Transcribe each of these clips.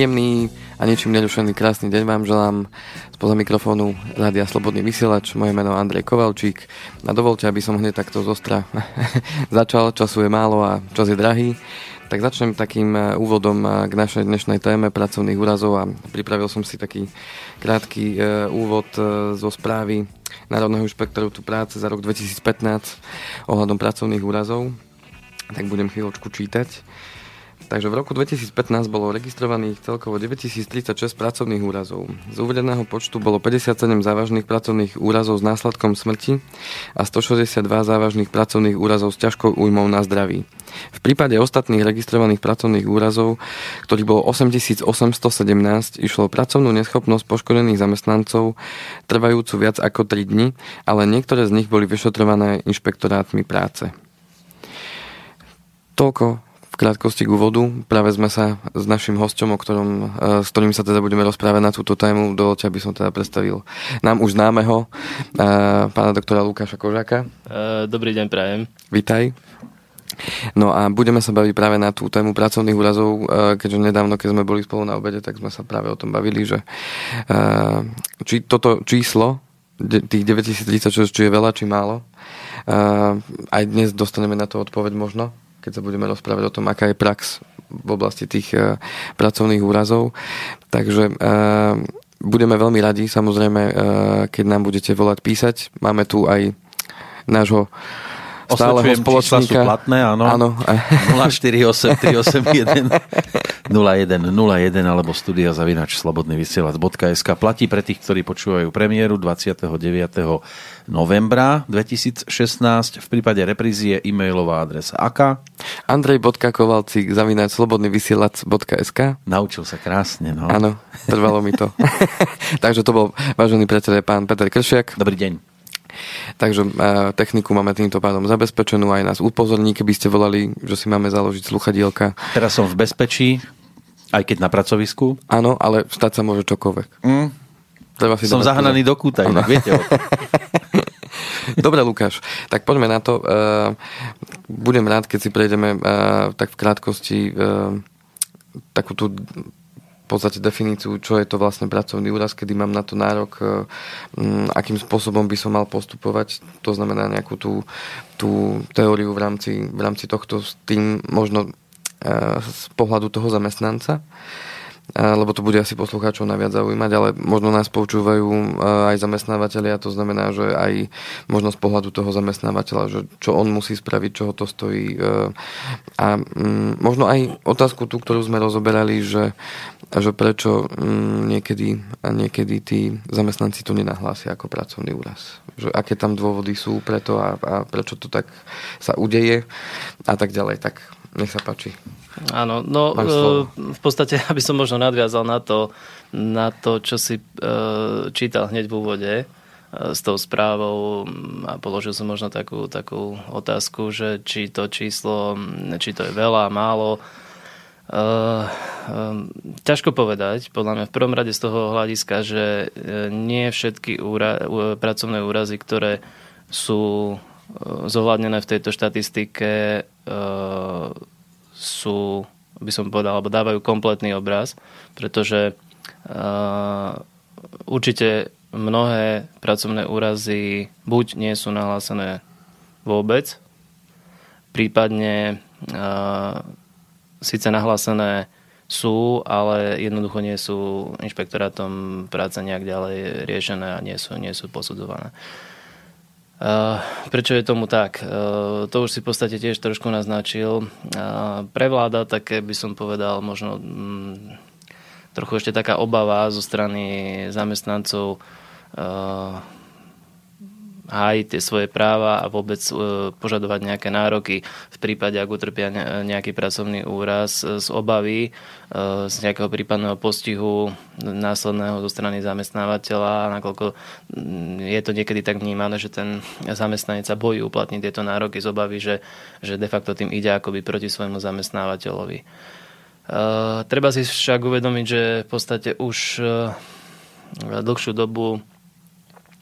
Príjemný a niečím nerušený krásny deň vám želám spoza mikrofónu Rádia Slobodný vysielač. Moje meno Andrej Kovalčík a dovolte, aby som hneď takto zostra začal. Času je málo a čas je drahý. Tak začnem takým e, úvodom e, k našej dnešnej téme pracovných úrazov a pripravil som si taký krátky e, úvod zo správy Národného inšpektoru práce za rok 2015 ohľadom pracovných úrazov. Tak budem chvíľočku čítať. Takže v roku 2015 bolo registrovaných celkovo 9036 pracovných úrazov. Z uvedeného počtu bolo 57 závažných pracovných úrazov s následkom smrti a 162 závažných pracovných úrazov s ťažkou újmou na zdraví. V prípade ostatných registrovaných pracovných úrazov, ktorých bolo 8817, išlo o pracovnú neschopnosť poškodených zamestnancov trvajúcu viac ako 3 dni, ale niektoré z nich boli vyšetrované inšpektorátmi práce. Toľko krátkosti k úvodu. Práve sme sa s našim hostom, o ktorom, e, s ktorým sa teda budeme rozprávať na túto tému, dovolte, aby som teda predstavil nám už známeho e, pána doktora Lukáša Kožáka. E, dobrý deň, prajem. Vítaj. No a budeme sa baviť práve na tú tému pracovných úrazov, keďže nedávno, keď sme boli spolu na obede, tak sme sa práve o tom bavili, že či toto číslo, tých 9036, či je veľa, či málo, aj dnes dostaneme na to odpoveď možno, keď sa budeme rozprávať o tom, aká je prax v oblasti tých uh, pracovných úrazov. Takže uh, budeme veľmi radi, samozrejme, uh, keď nám budete volať písať. Máme tu aj nášho stáleho spoločníka. sú platné, áno. áno. 048 381 0101 alebo studia zavinač slobodnyvysielac.sk Platí pre tých, ktorí počúvajú premiéru 29 novembra 2016. V prípade reprízie e-mailová adresa aká? Andrej.kovalcik zavinač slobodnyvysielac.sk Naučil sa krásne, no. Áno, trvalo mi to. Takže to bol vážený predseda pán Peter Kršiak. Dobrý deň. Takže e, techniku máme týmto pádom zabezpečenú, aj nás upozorní, keby ste volali, že si máme založiť sluchadielka. Teraz som v bezpečí, aj keď na pracovisku. Áno, ale stať sa môže čokoľvek. Mm. Treba si som zahnaný do kúta, inak viete o Dobre, Lukáš, tak poďme na to. E, budem rád, keď si prejdeme e, tak v krátkosti takú tú podstate definíciu, čo je to vlastne pracovný úraz, kedy mám na to nárok, e, akým spôsobom by som mal postupovať, to znamená nejakú tú, tú teóriu v rámci, v rámci tohto s tým možno e, z pohľadu toho zamestnanca lebo to bude asi poslucháčov najviac zaujímať, ale možno nás poučúvajú e, aj zamestnávateľia, to znamená, že aj možno z pohľadu toho zamestnávateľa, že čo on musí spraviť, čo ho to stojí. E, a mm, možno aj otázku tú, ktorú sme rozoberali, že, že prečo mm, niekedy, niekedy tí zamestnanci to nenahlásia ako pracovný úraz. Že aké tam dôvody sú preto a, a prečo to tak sa udeje a tak ďalej. Tak nech sa páči. Áno, no e, v podstate, aby som možno nadviazal na to, na to čo si e, čítal hneď v úvode e, s tou správou a položil som možno takú, takú otázku, že či to číslo, či to je veľa, málo. Uh, uh, ťažko povedať, podľa mňa v prvom rade z toho hľadiska, že nie všetky úra, pracovné úrazy, ktoré sú zohľadnené v tejto štatistike, uh, sú, by som povedal, alebo dávajú kompletný obraz, pretože uh, určite mnohé pracovné úrazy buď nie sú nahlásené vôbec, prípadne uh, síce nahlásené sú, ale jednoducho nie sú inšpektorátom práce nejak ďalej riešené a nie sú, nie sú posudzované. Uh, prečo je tomu tak? Uh, to už si v podstate tiež trošku naznačil. Uh, prevláda také, by som povedal, možno um, trochu ešte taká obava zo strany zamestnancov hájiť tie svoje práva a vôbec e, požadovať nejaké nároky v prípade, ak utrpia nejaký pracovný úraz z obavy, e, z nejakého prípadného postihu následného zo strany zamestnávateľa, nakoľko mm, je to niekedy tak vnímané, že ten zamestnanec sa bojí uplatniť tieto nároky z obavy, že, že de facto tým ide akoby proti svojmu zamestnávateľovi. Treba si však uvedomiť, že v podstate už dlhšiu dobu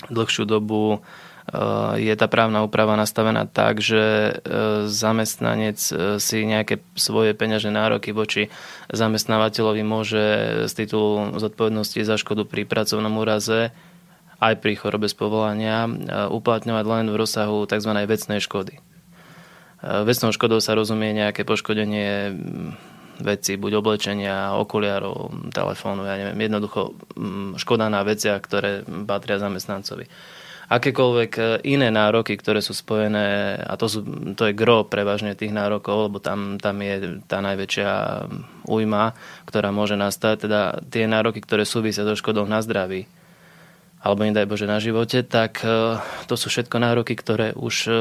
dlhšiu dobu je tá právna úprava nastavená tak, že zamestnanec si nejaké svoje peňažné nároky voči zamestnávateľovi môže z titulu zodpovednosti za škodu pri pracovnom úraze aj pri chorobe z povolania uplatňovať len v rozsahu tzv. vecnej škody. Vecnou škodou sa rozumie nejaké poškodenie veci, buď oblečenia, okuliarov, telefónu, ja neviem, jednoducho mm, škoda na veciach, ktoré patria zamestnancovi. Akékoľvek e, iné nároky, ktoré sú spojené, a to, sú, to je gro prevažne tých nárokov, lebo tam, tam je tá najväčšia újma, ktorá môže nastať, teda tie nároky, ktoré súvisia so škodou na zdraví, alebo nedaj Bože na živote, tak e, to sú všetko nároky, ktoré už e,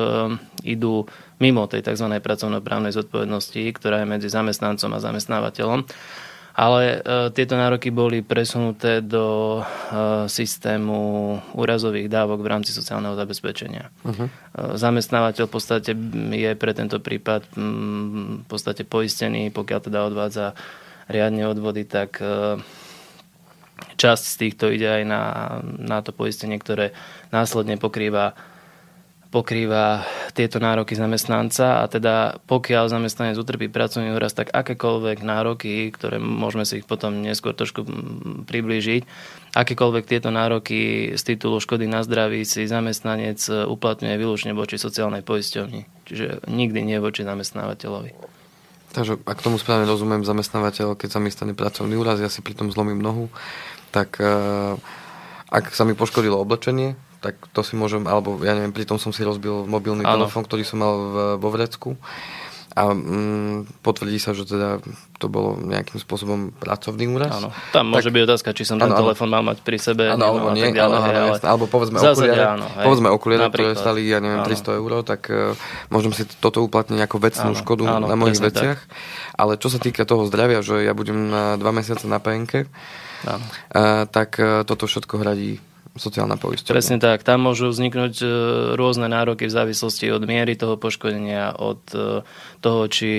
idú mimo tej tzv. pracovnoprávnej zodpovednosti, ktorá je medzi zamestnancom a zamestnávateľom. Ale e, tieto nároky boli presunuté do systému úrazových dávok v rámci sociálneho zabezpečenia. Uh-huh. Zamestnávateľ v podstate je pre tento prípad v podstate poistený, pokiaľ teda odvádza riadne odvody, tak časť z týchto ide aj na, na to poistenie, ktoré následne pokrýva pokrýva tieto nároky zamestnanca a teda pokiaľ zamestnanec utrpí pracovný úraz, tak akékoľvek nároky, ktoré môžeme si ich potom neskôr trošku priblížiť, akékoľvek tieto nároky z titulu škody na zdraví si zamestnanec uplatňuje výlučne voči sociálnej poisťovni. Čiže nikdy nie voči zamestnávateľovi. Takže ak tomu správne rozumiem, zamestnávateľ, keď sa mi stane pracovný úraz, ja si pri tom zlomím nohu, tak uh, ak sa mi poškodilo oblečenie, tak to si môžem, alebo ja neviem, pri tom som si rozbil mobilný ano. telefón, ktorý som mal v, vo vrecku a mm, potvrdí sa, že teda to bolo nejakým spôsobom pracovný úraz. Áno. Tam môže byť otázka, či som ten ano, telefón mal mať pri sebe. Áno, alebo nie. Ďalej, áno, áno, ale... Alebo povedzme okuliare, áno, hej, povedzme okuliare ktoré stali, ja neviem, áno. 300 eur, tak uh, môžem si toto uplatniť ako vecnú áno, škodu áno, na mojich veciach. Tak. Ale čo sa týka toho zdravia, že ja budem na dva mesiace na PNK, uh, tak uh, toto všetko hradí sociálna poisťovňa. Presne tak. Tam môžu vzniknúť e, rôzne nároky v závislosti od miery toho poškodenia, od e, toho, či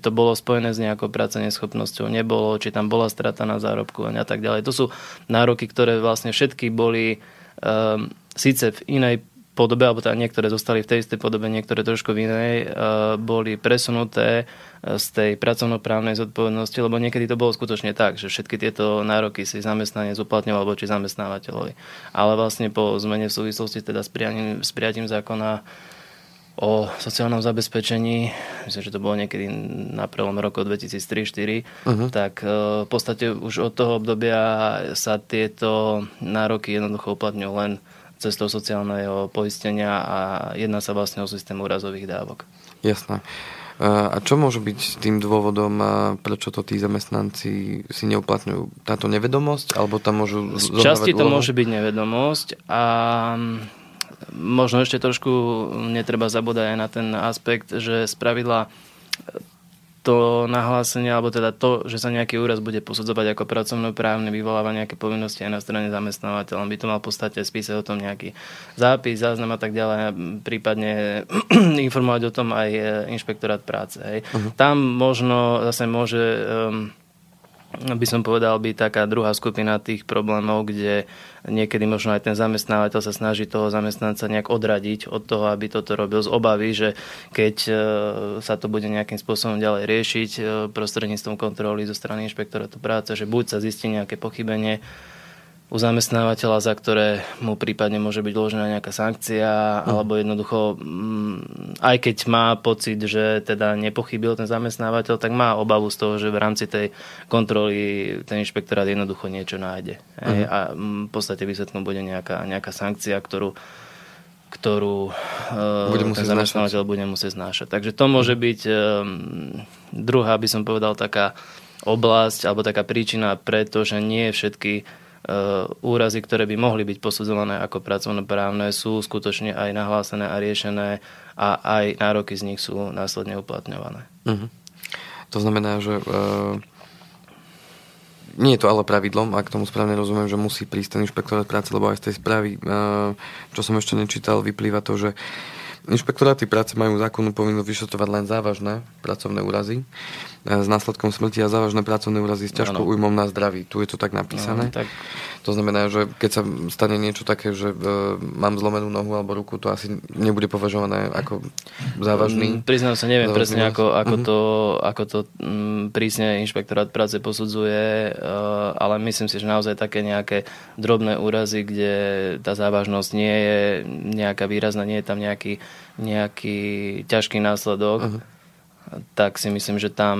to bolo spojené s nejakou neschopnosťou, nebolo, či tam bola strata na zárobku a tak ďalej. To sú nároky, ktoré vlastne všetky boli um, síce v inej podobe, alebo teda niektoré zostali v tej istej podobe, niektoré trošku v inej, uh, boli presunuté z tej pracovnoprávnej zodpovednosti, lebo niekedy to bolo skutočne tak, že všetky tieto nároky si zamestnanec uplatňoval voči zamestnávateľovi. Ale vlastne po zmene v súvislosti teda s prijatím, s prijatím zákona o sociálnom zabezpečení, myslím, že to bolo niekedy na prvom roku 2003-2004, uh-huh. tak e, v podstate už od toho obdobia sa tieto nároky jednoducho uplatňujú len cestou sociálneho poistenia a jedná sa vlastne o systém úrazových dávok. Jasné. A čo môže byť tým dôvodom, prečo to tí zamestnanci si neuplatňujú? Táto nevedomosť? Alebo tam môžu Z časti to môže byť nevedomosť a možno ešte trošku netreba zabúdať aj na ten aspekt, že spravidla to nahlásenie, alebo teda to, že sa nejaký úraz bude posudzovať ako pracovnoprávny, vyvoláva nejaké povinnosti aj na strane zamestnávateľa. On by to mal v podstate spísať o tom nejaký zápis, záznam a tak ďalej, a prípadne informovať o tom aj inšpektorát práce. Hej. Uh-huh. Tam možno zase môže um, by som povedal, byť taká druhá skupina tých problémov, kde niekedy možno aj ten zamestnávateľ sa snaží toho zamestnanca nejak odradiť od toho, aby toto robil z obavy, že keď e, sa to bude nejakým spôsobom ďalej riešiť e, prostredníctvom kontroly zo strany inšpektorátu práce, že buď sa zistí nejaké pochybenie, u zamestnávateľa, za ktoré mu prípadne môže byť uložená nejaká sankcia, mm. alebo jednoducho, mm, aj keď má pocit, že teda nepochybil ten zamestnávateľ, tak má obavu z toho, že v rámci tej kontroly ten inšpektorát jednoducho niečo nájde. Mm. A v podstate výsledkom bude nejaká, nejaká sankcia, ktorú ktorú e, bude ten zamestnávateľ znášať. bude musieť znášať. Takže to môže byť um, druhá, by som povedal, taká oblasť alebo taká príčina, pretože nie všetky úrazy, ktoré by mohli byť posudzované ako pracovnoprávne, sú skutočne aj nahlásené a riešené a aj nároky z nich sú následne uplatňované. Uh-huh. To znamená, že uh, nie je to ale pravidlom, ak tomu správne rozumiem, že musí prísť ten inšpektorát práce, lebo aj z tej správy, uh, čo som ešte nečítal, vyplýva to, že Inšpektoráty práce majú zákonnú povinnosť vyšetrovať len závažné pracovné úrazy s následkom smrti a závažné pracovné úrazy s ťažkou újmom na zdraví. Tu je to tak napísané. No, tak... To znamená, že keď sa stane niečo také, že e, mám zlomenú nohu alebo ruku, to asi nebude považované ako závažný. Mm, priznám sa, neviem presne, ako, ako, mm-hmm. to, ako to mm, prísne inšpektorát práce posudzuje, uh, ale myslím si, že naozaj také nejaké drobné úrazy, kde tá závažnosť nie je nejaká výrazná, nie je tam nejaký, nejaký ťažký následok. Uh-huh tak si myslím, že tam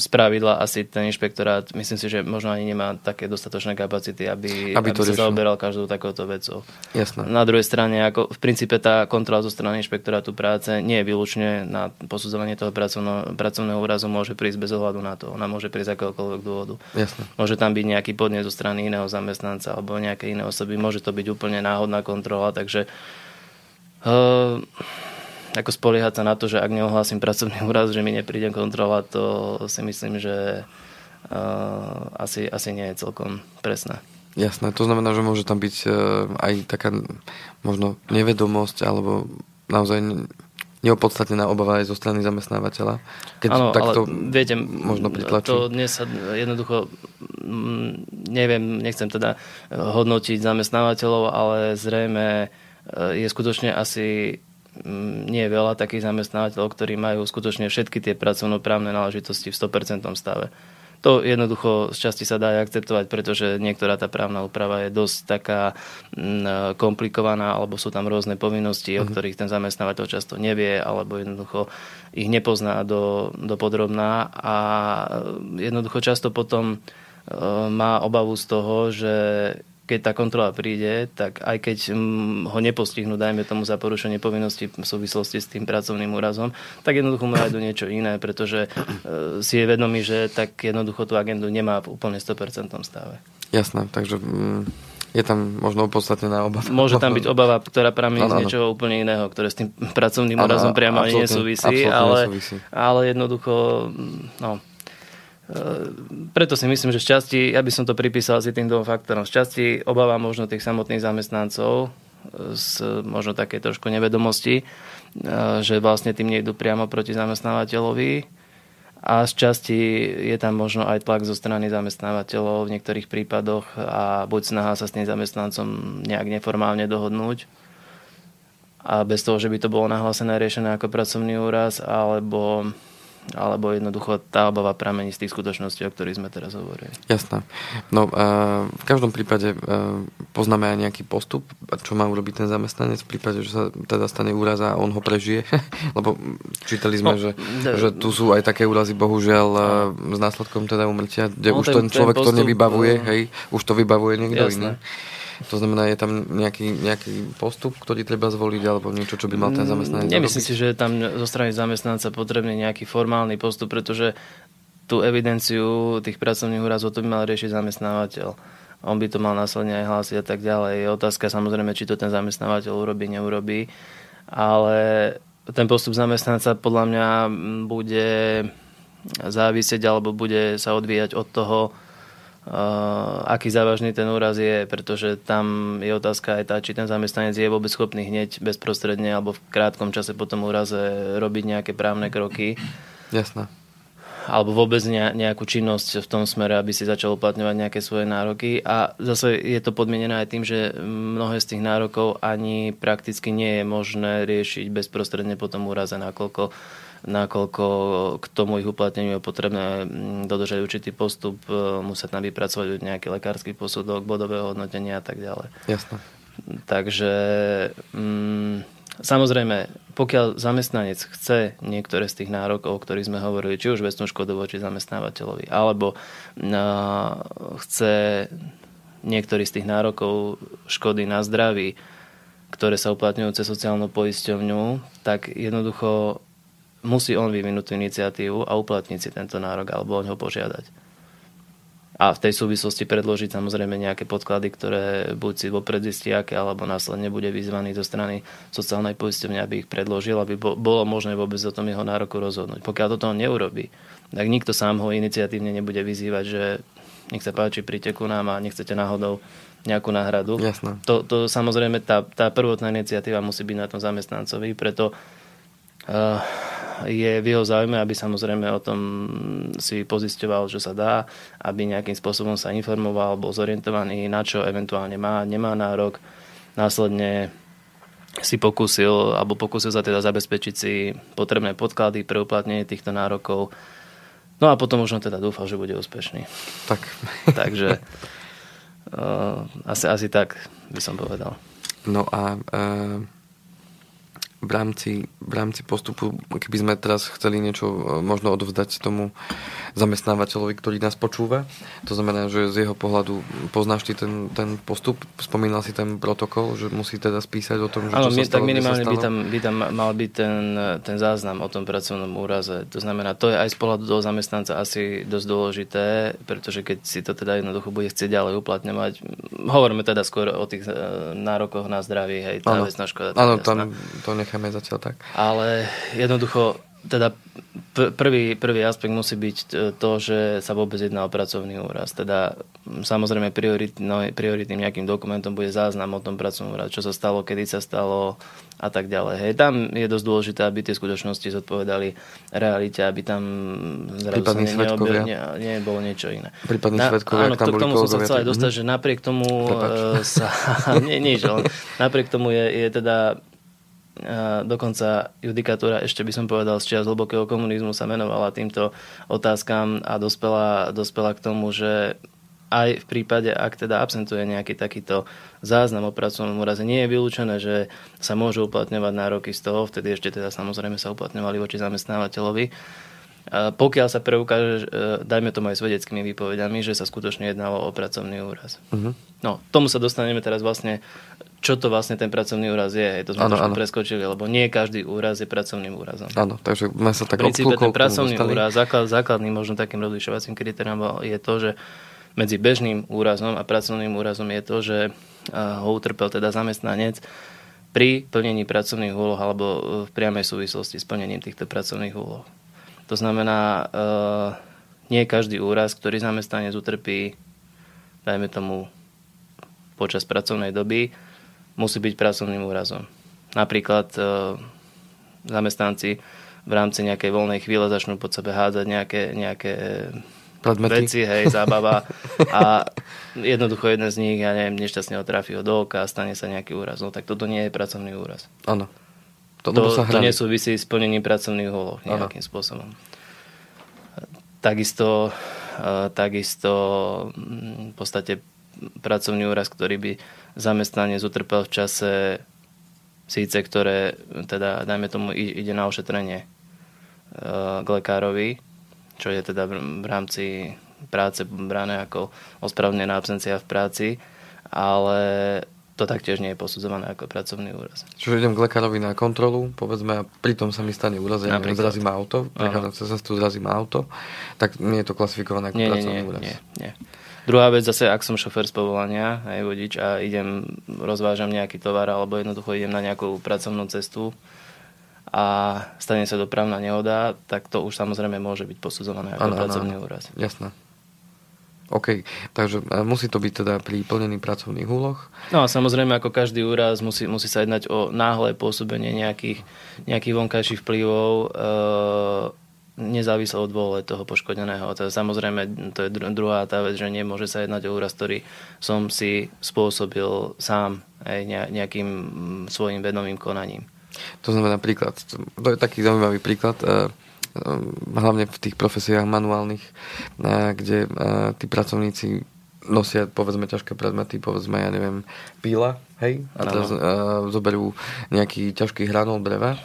spravidla asi ten inšpektorát, myslím si, že možno ani nemá také dostatočné kapacity, aby, aby, aby sa zaoberal každou takouto vecou. Jasné. Na druhej strane, ako v princípe tá kontrola zo strany inšpektorátu práce nie je výlučne na posudzovanie toho pracovno, pracovného úrazu, môže prísť bez ohľadu na to. Ona môže prísť z akéhokoľvek dôvodu. Jasné. Môže tam byť nejaký podnet zo strany iného zamestnanca alebo nejaké iné osoby. Môže to byť úplne náhodná kontrola, takže uh, ako spoliehať sa na to, že ak neohlásim pracovný úraz, že mi nepríde kontrola, to si myslím, že uh, asi, asi nie je celkom presné. Jasné, to znamená, že môže tam byť uh, aj taká možno nevedomosť alebo naozaj neopodstatnená obava aj zo strany zamestnávateľa. Keď ano, takto ale viete, možno pritlačí. to dnes sa jednoducho neviem, nechcem teda hodnotiť zamestnávateľov, ale zrejme je skutočne asi Mm, nie je veľa takých zamestnávateľov, ktorí majú skutočne všetky tie pracovnoprávne náležitosti v 100% stave. To jednoducho z časti sa dá aj akceptovať, pretože niektorá tá právna úprava je dosť taká mm, komplikovaná, alebo sú tam rôzne povinnosti, mm-hmm. o mhm. ktorých ten zamestnávateľ často nevie, alebo jednoducho ich nepozná do, do podrobná a jednoducho často potom e, má obavu z toho, že keď tá kontrola príde, tak aj keď mm, ho nepostihnú, dajme tomu za porušenie povinnosti v súvislosti s tým pracovným úrazom, tak jednoducho mu nájdu niečo iné, pretože e, si je vedomý, že tak jednoducho tú agendu nemá v úplne 100% stave. Jasné, takže mm, je tam možno opodstatnená obava. Môže tam byť obava, ktorá pramení z niečoho úplne iného, ktoré s tým pracovným úrazom priamo ani nesúvisí, ale, nesúvisí. ale jednoducho, mm, no, preto si myslím, že šťastí, ja by som to pripísal asi tým dvom faktorom. Šťastí obáva možno tých samotných zamestnancov e, z možno také trošku nevedomosti, e, že vlastne tým nejdu priamo proti zamestnávateľovi a z časti je tam možno aj tlak zo strany zamestnávateľov v niektorých prípadoch a buď snaha sa s tým zamestnancom nejak neformálne dohodnúť a bez toho, že by to bolo nahlásené riešené ako pracovný úraz alebo alebo jednoducho tá obava pramení z tých skutočností, o ktorých sme teraz hovorili. Jasné. No uh, v každom prípade uh, poznáme aj nejaký postup, čo má urobiť ten zamestnanec v prípade, že sa teda stane úraz a on ho prežije, lebo čítali sme, no, že, de, že tu sú aj také úrazy, bohužiaľ, uh, s následkom teda umrtia, kde no, už ten, ten človek ten postup, to nevybavuje, hej, už to vybavuje niekto jasné. iný. To znamená, je tam nejaký, nejaký postup, ktorý treba zvoliť, alebo niečo, čo by mal ten zamestnanec Nemyslím si, že je tam zo strany zamestnanca potrebný nejaký formálny postup, pretože tú evidenciu tých pracovných úrazov to by mal riešiť zamestnávateľ. On by to mal následne aj hlásiť a tak ďalej. Je otázka samozrejme, či to ten zamestnávateľ urobí, neurobí. Ale ten postup zamestnanca podľa mňa bude závisieť alebo bude sa odvíjať od toho, aký závažný ten úraz je, pretože tam je otázka aj tá, či ten zamestnanec je vôbec schopný hneď bezprostredne alebo v krátkom čase po tom úraze robiť nejaké právne kroky. Jasné. Alebo vôbec nejakú činnosť v tom smere, aby si začal uplatňovať nejaké svoje nároky. A zase je to podmienené aj tým, že mnohé z tých nárokov ani prakticky nie je možné riešiť bezprostredne po tom úraze, nakoľko uh, nakoľko k tomu ich uplatneniu je potrebné mm, dodržať určitý postup, e, musia tam vypracovať nejaký lekársky posudok, bodové hodnotenia a tak ďalej. Jasné. Takže mm, samozrejme, pokiaľ zamestnanec chce niektoré z tých nárokov, o ktorých sme hovorili, či už vecnú škodu voči zamestnávateľovi, alebo no, chce niektorý z tých nárokov škody na zdraví, ktoré sa uplatňujú cez sociálnu poisťovňu, tak jednoducho musí on vyvinúť tú iniciatívu a uplatniť si tento nárok alebo ho požiadať. A v tej súvislosti predložiť samozrejme nejaké podklady, ktoré buď si vopred zistí, aké, alebo následne bude vyzvaný zo strany sociálnej poisťovne, aby ich predložil, aby bolo možné vôbec o tom jeho nároku rozhodnúť. Pokiaľ toto on neurobí, tak nikto sám ho iniciatívne nebude vyzývať, že nech sa páči, príďte ku nám a nechcete náhodou nejakú náhradu. Jasné. To, to samozrejme, tá, tá prvotná iniciatíva musí byť na tom zamestnancovi, preto je v jeho záujme, aby samozrejme o tom si pozisťoval, čo sa dá, aby nejakým spôsobom sa informoval, bol zorientovaný, na čo eventuálne má, nemá nárok. Následne si pokúsil, alebo pokúsil sa teda zabezpečiť si potrebné podklady pre uplatnenie týchto nárokov No a potom možno teda dúfal, že bude úspešný. Tak. Takže uh, asi, asi tak by som povedal. No a uh, v rámci, v rámci postupu, keby sme teraz chceli niečo e, možno odovzdať tomu zamestnávateľovi, ktorý nás počúva, to znamená, že z jeho pohľadu poznáš ty ten, ten postup, spomínal si ten protokol, že musí teda spísať o tom, že Áno, čo sa stalo, tak minimálne by tam, by tam mal byť ten, ten záznam o tom pracovnom úraze. To znamená, to je aj z pohľadu toho zamestnanca asi dosť dôležité, pretože keď si to teda jednoducho bude chcieť ďalej uplatňovať, hovoríme teda skôr o tých e, nárokoch na zdravie, hej, tá vecná škoda. Áno, tam to nech necháme zatiaľ tak. Ale jednoducho, teda prvý, prvý aspekt musí byť to, že sa vôbec jedná o pracovný úraz. Teda samozrejme prioritno, prioritným nejakým dokumentom bude záznam o tom pracovnom úraze, čo sa stalo, kedy sa stalo a tak ďalej. Hej, tam je dosť dôležité, aby tie skutočnosti zodpovedali realite, aby tam zrazu sa ne, neobjel, ne, nebolo niečo iné. Prípadní Na, svetkovia, áno, tam k tomu som sa chcel aj dostať, že napriek tomu Prepač. sa... nie, nie, napriek tomu je, je teda dokonca judikatúra, ešte by som povedal, z čias hlbokého komunizmu sa menovala týmto otázkam a dospela, dospela k tomu, že aj v prípade, ak teda absentuje nejaký takýto záznam o pracovnom úraze, nie je vylúčené, že sa môžu uplatňovať nároky z toho, vtedy ešte teda samozrejme sa uplatňovali voči zamestnávateľovi. Pokiaľ sa preukáže, e, dajme tomu aj vedeckými výpovediami, že sa skutočne jednalo o pracovný úraz. Uh-huh. No, tomu sa dostaneme teraz vlastne čo to vlastne ten pracovný úraz je. To sme ano, trošku ano. preskočili, lebo nie každý úraz je pracovným úrazom. Áno, takže sme sa tak V princípe ten pracovný úraz, základ, základným možno takým rozlišovacím kritériom je to, že medzi bežným úrazom a pracovným úrazom je to, že ho utrpel teda zamestnanec pri plnení pracovných úloh alebo v priamej súvislosti s plnením týchto pracovných úloh. To znamená, nie každý úraz, ktorý zamestnanec utrpí, dajme tomu počas pracovnej doby, musí byť pracovným úrazom. Napríklad e, zamestnanci v rámci nejakej voľnej chvíle začnú pod sebe hádzať nejaké, nejaké Predmety. veci, hej, zábava a jednoducho jeden z nich, ja neviem, nešťastne ho trafí do oka a stane sa nejaký úraz. No tak toto nie je pracovný úraz. Áno. To, to, to nesúvisí s plnením pracovných úloh nejakým ano. spôsobom. Takisto, e, takisto mm, v podstate pracovný úraz, ktorý by zamestnanec utrpel v čase síce, ktoré teda, dajme tomu, ide na ošetrenie e, k lekárovi, čo je teda v rámci práce brané ako ospravedlnená absencia v práci, ale to taktiež nie je posudzované ako pracovný úraz. Čiže idem k lekárovi na kontrolu, povedzme, a pritom sa mi stane úraz, ja neviem, zrazím auto, prechádzam cez cestu, zrazím auto, tak nie je to klasifikované ako nie, pracovný nie, úraz. Nie, nie. Druhá vec zase, ak som šofer z povolania, aj vodič a idem, rozvážam nejaký tovar alebo jednoducho idem na nejakú pracovnú cestu a stane sa dopravná nehoda, tak to už samozrejme môže byť posudzované ako ano, pracovný ano. úraz. Jasné. OK, takže musí to byť teda pri plnení pracovných úloh. No a samozrejme, ako každý úraz, musí, musí sa jednať o náhle pôsobenie nejakých, nejakých vonkajších vplyvov, e, nezávisle od vôle toho poškodeného. To je, samozrejme, to je druhá tá vec, že nemôže sa jednať o úraz, ktorý som si spôsobil sám aj nejakým mm, svojim vedomým konaním. To znamená príklad, to je taký zaujímavý príklad, e, hlavne v tých profesiách manuálnych, e, kde tí pracovníci nosia povedzme ťažké predmety, povedzme, ja neviem, píla, hej, a teraz uh, zoberú nejaký ťažký hranol dreva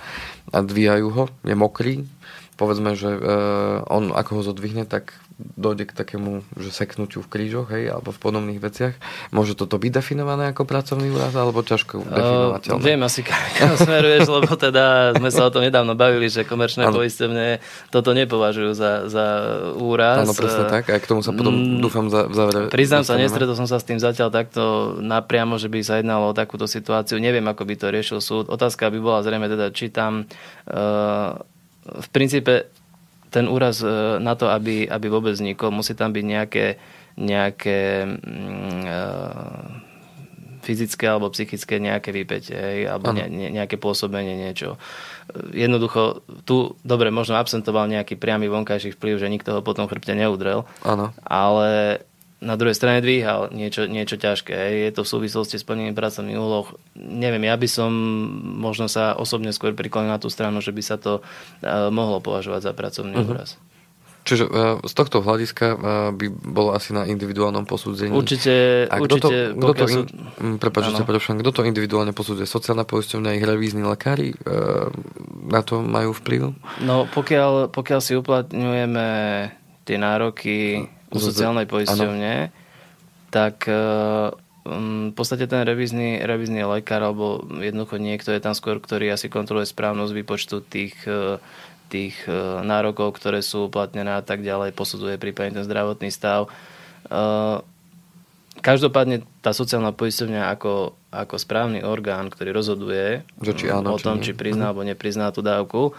a dvíjajú ho, je mokrý, povedzme, že uh, on ako ho zodvihne, tak dojde k takému, že seknutiu v krížoch, hej, alebo v podobných veciach. Môže toto byť definované ako pracovný úraz, alebo ťažko definovateľné? Uh, viem asi, kam smeruješ, lebo teda sme sa o tom nedávno bavili, že komerčné ano. poistovne toto nepovažujú za, za úraz. Áno, presne tak. Aj k tomu sa potom, mm, dúfam, za, v závere... Priznám sa, nestretol som sa s tým zatiaľ takto napriamo, že by sa jednalo o takúto situáciu. Neviem, ako by to riešil súd. Otázka by bola zrejme teda, či tam uh, v princípe ten úraz e, na to, aby, aby vôbec vznikol, musí tam byť nejaké, nejaké mm, e, fyzické alebo psychické nejaké vypätie, alebo ne, ne, nejaké pôsobenie, niečo. Jednoducho, tu, dobre, možno absentoval nejaký priamy vonkajší vplyv, že nikto ho potom chrbte neudrel, ano. ale na druhej strane dvíhal niečo, niečo ťažké. Je to v súvislosti s plnením pracovných úloh. Neviem, ja by som možno sa osobne skôr priklonil na tú stranu, že by sa to uh, mohlo považovať za pracovný uh-huh. úraz. Čiže uh, z tohto hľadiska uh, by bolo asi na individuálnom posudzení. Určite, A kto určite. To, kto to, in, mm, prepáč, kto to individuálne posudzuje? Sociálna poisťovňa, ich revízni lekári uh, na to majú vplyv? No pokiaľ, pokiaľ si uplatňujeme tie nároky u sociálnej poisťovne, tak um, v podstate ten revízny, revízny lekár alebo jednoducho niekto je tam skôr, ktorý asi kontroluje správnosť výpočtu tých tých e, nárokov, ktoré sú uplatnené a tak ďalej, posudzuje prípadne ten zdravotný stav. Každopádne tá sociálna poisťovňa ako, ako správny orgán, ktorý rozhoduje že či áno, o tom, či, či prizná alebo neprizná tú dávku,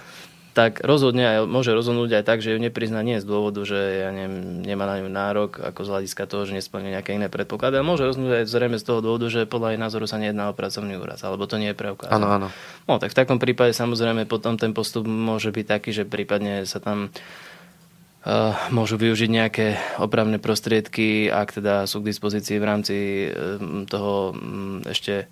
tak rozhodne aj, môže rozhodnúť aj tak, že ju neprizná nie z dôvodu, že ja neviem, nemá na ňu nárok, ako z hľadiska toho, že nesplňuje nejaké iné predpoklady, ale môže rozhodnúť aj zrejme z toho dôvodu, že podľa jej názoru sa nejedná o pracovný úraz, alebo to nie je preukázané. Áno, áno. No, tak v takom prípade samozrejme potom ten postup môže byť taký, že prípadne sa tam Uh, môžu využiť nejaké opravné prostriedky, ak teda sú k dispozícii v rámci uh, toho um, ešte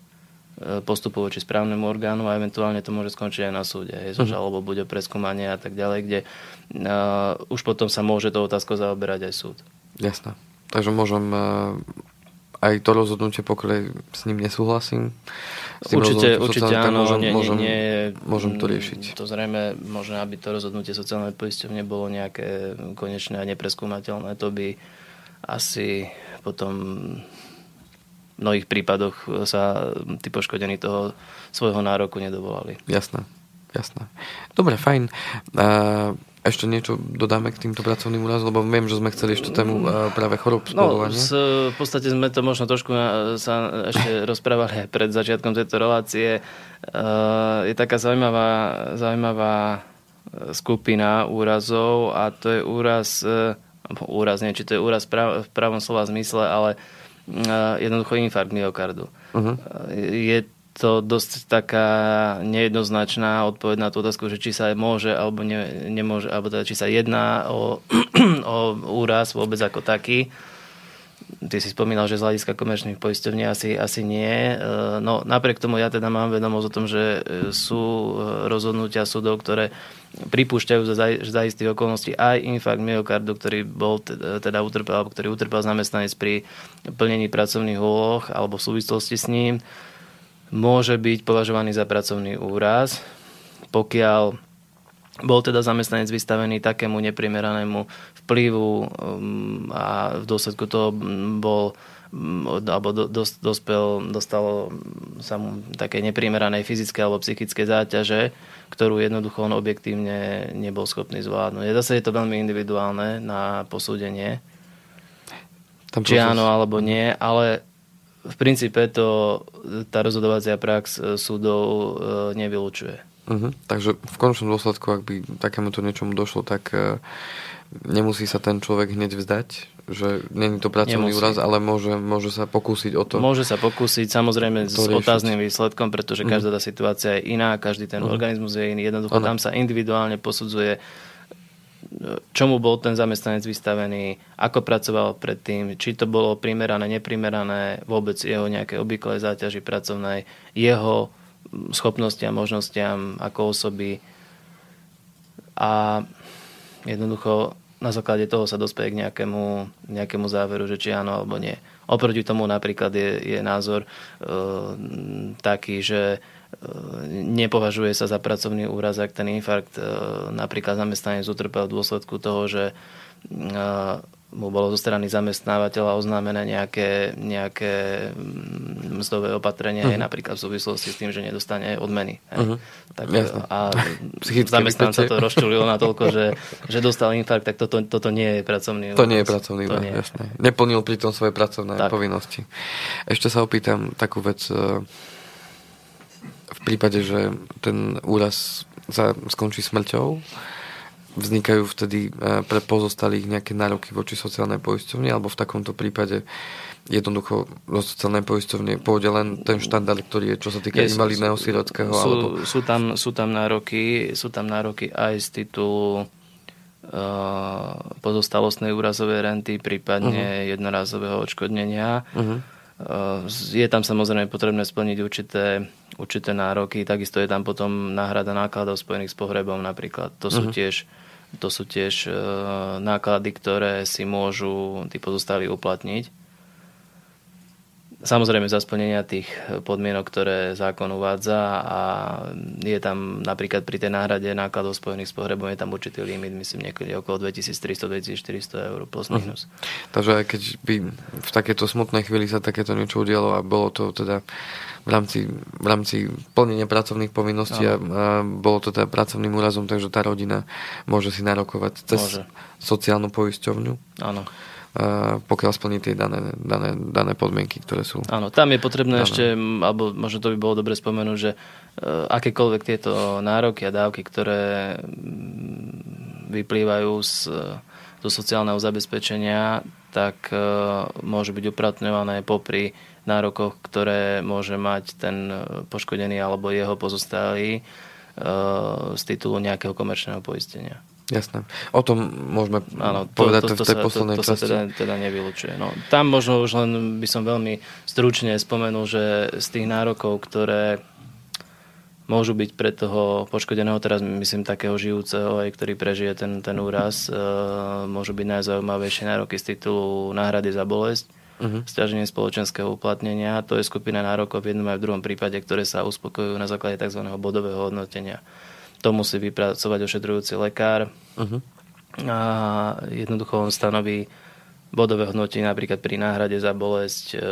Postupu voči správnemu orgánu a eventuálne to môže skončiť aj na súde. Hej, mhm. žalobou bude preskúmanie a tak ďalej, kde uh, už potom sa môže to otázko zaoberať aj súd. Jasné. Takže môžem uh, aj to rozhodnutie, pokiaľ s ním nesúhlasím. S tým určite, určite áno, môžem, nie, môžem, nie, môžem to riešiť. To zrejme možno, aby to rozhodnutie sociálnej poisťovne bolo nejaké konečné a nepreskúmateľné, to by asi potom mnohých prípadoch sa tí poškodení toho svojho nároku nedovolali. Jasné, jasné. Dobre, fajn. Ešte niečo dodáme k týmto pracovným úrazom, lebo viem, že sme chceli ešte tému práve chorob No, z, v podstate sme to možno trošku sa ešte rozprávali pred začiatkom tejto relácie. Je taká zaujímavá, zaujímavá skupina úrazov a to je úraz, úraz, nie, či to je úraz v pravom slova zmysle, ale jednoducho infarkt myokardu. Uh-huh. Je to dosť taká nejednoznačná odpoveď na tú otázku, že či sa môže alebo ne, nemôže, alebo teda či sa jedná o, o úraz vôbec ako taký. Ty si spomínal, že z hľadiska komerčných poisťovní asi, asi nie. E, no napriek tomu ja teda mám vedomosť o tom, že e, sú e, rozhodnutia súdov, ktoré pripúšťajú za, za istých okolností aj infarkt myokardu, ktorý bol teda utrpel, alebo ktorý utrpel zamestnanec pri plnení pracovných úloh alebo v súvislosti s ním, môže byť považovaný za pracovný úraz, pokiaľ bol teda zamestnanec vystavený takému neprimeranému vplyvu um, a v dôsledku toho bol alebo dos, dospel, dostalo sa mu také neprimeranej fyzické alebo psychické záťaže, ktorú jednoducho on objektívne nebol schopný zvládnuť. Zase je to veľmi individuálne na posúdenie, Tam či áno alebo nie, ale v princípe to tá rozhodovacia prax súdov e, nevylučuje. Uh-huh. Takže v končnom dôsledku, ak by takémuto niečomu došlo, tak uh, nemusí sa ten človek hneď vzdať, že není to pracovný Nemusí. úraz, ale môže, môže sa pokúsiť o to. Môže sa pokúsiť, samozrejme s riešiť. otázným výsledkom, pretože každá tá situácia je iná, každý ten uh-huh. organizmus je iný. Jednoducho ano. tam sa individuálne posudzuje, čomu bol ten zamestnanec vystavený, ako pracoval predtým, či to bolo primerané, neprimerané, vôbec jeho nejaké obvyklé záťaži pracovnej, jeho schopnostiam, možnostiam ako osoby. A jednoducho na základe toho sa dospeje k nejakému, nejakému záveru, že či áno alebo nie. Oproti tomu napríklad je, je názor e, taký, že e, nepovažuje sa za pracovný úraz, ak ten infarkt e, napríklad zamestnanec utrpel v dôsledku toho, že e, mu bolo zo strany zamestnávateľa oznámené nejaké, nejaké mm, mzdové opatrenie, uh-huh. napríklad v súvislosti s tým, že nedostane odmeny. Uh-huh. Tak, a zamestnanca to rozčulilo na toľko, že, že dostal infarkt, tak toto, toto nie je pracovný To nie je pracovný to nie. jasné. Neplnil pritom svoje pracovné tak. povinnosti. Ešte sa opýtam takú vec. E, v prípade, že ten úraz sa skončí smrťou, vznikajú vtedy e, pre pozostalých nejaké nároky voči sociálnej poisťovni, alebo v takomto prípade jednoducho zo sociálnej poisťovne pôjde len ten štandard, ktorý je, čo sa týka je, invalidného sirotského. Sú, alebo... sú, tam, sú, tam nároky, sú tam nároky aj z titulu uh, pozostalostnej úrazovej renty, prípadne uh-huh. jednorázového odškodnenia. Uh-huh. Uh, je tam samozrejme potrebné splniť určité, určité nároky, takisto je tam potom náhrada nákladov spojených s pohrebom napríklad. To sú uh-huh. tiež to sú tiež e, náklady, ktoré si môžu tí pozostali uplatniť. Samozrejme za splnenia tých podmienok, ktoré zákon uvádza a je tam napríklad pri tej náhrade nákladov spojených s pohrebom je tam určitý limit, myslím niekedy okolo 2300-2400 eur plus mhm. minus. Uh-huh. Takže aj keď by v takéto smutnej chvíli sa takéto niečo udialo a bolo to teda v rámci, v rámci plnenia pracovných povinností a, a bolo to teda pracovným úrazom, takže tá rodina môže si narokovať cez môže. sociálnu poisťovňu. Áno pokiaľ splní tie dané, dané, dané podmienky, ktoré sú. Áno, tam je potrebné dané. ešte, alebo možno to by bolo dobre spomenúť, že e, akékoľvek tieto nároky a dávky, ktoré vyplývajú z, zo sociálneho zabezpečenia, tak môžu byť upratňované popri nárokoch, ktoré môže mať ten poškodený alebo jeho pozostalý z titulu nejakého komerčného poistenia. Jasné. O tom môžeme Áno, to, povedať to, to, v tej sa, poslednej to, to časti. sa teda, teda nevylučuje. No, tam možno už len by som veľmi stručne spomenul, že z tých nárokov, ktoré môžu byť pre toho poškodeného, teraz myslím takého žijúceho, aj ktorý prežije ten, ten úraz, e, môžu byť najzaujímavejšie nároky z titulu náhrady za bolesť, uh-huh. stiaženie spoločenského uplatnenia. To je skupina nárokov v jednom aj v druhom prípade, ktoré sa uspokojujú na základe tzv. bodového hodnotenia. To musí vypracovať ošetrujúci lekár uh-huh. a jednoducho on stanoví bodové hodnotenie napríklad pri náhrade za bolesť. E, e,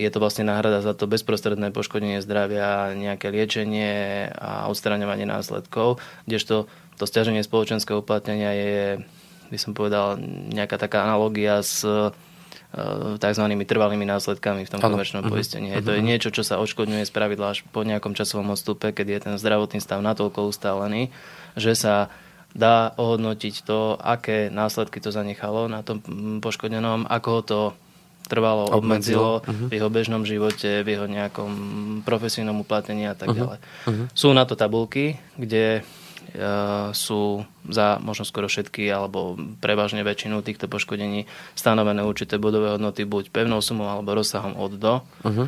je to vlastne náhrada za to bezprostredné poškodenie zdravia, nejaké liečenie a odstraňovanie následkov, kdežto to stiaženie spoločenského uplatnenia je by som povedal, nejaká taká analogia s tzv. trvalými následkami v tom ano. komerčnom uh-huh. poistení. Hej. To je mhm. niečo, čo sa odškodňuje z pravidla až po nejakom časovom odstupe, keď je ten zdravotný stav natoľko ustálený, že sa dá ohodnotiť to, aké následky to zanechalo na tom poškodenom, ako ho to trvalo, obmedzilo, obmedzilo uh-huh. v jeho bežnom živote, v jeho nejakom profesijnom uplatnení a tak uh-huh. ďalej. Uh-huh. Sú na to tabulky, kde sú za možno skoro všetky alebo prevažne väčšinu týchto poškodení stanovené určité bodové hodnoty buď pevnou sumou alebo rozsahom od do. Uh-huh.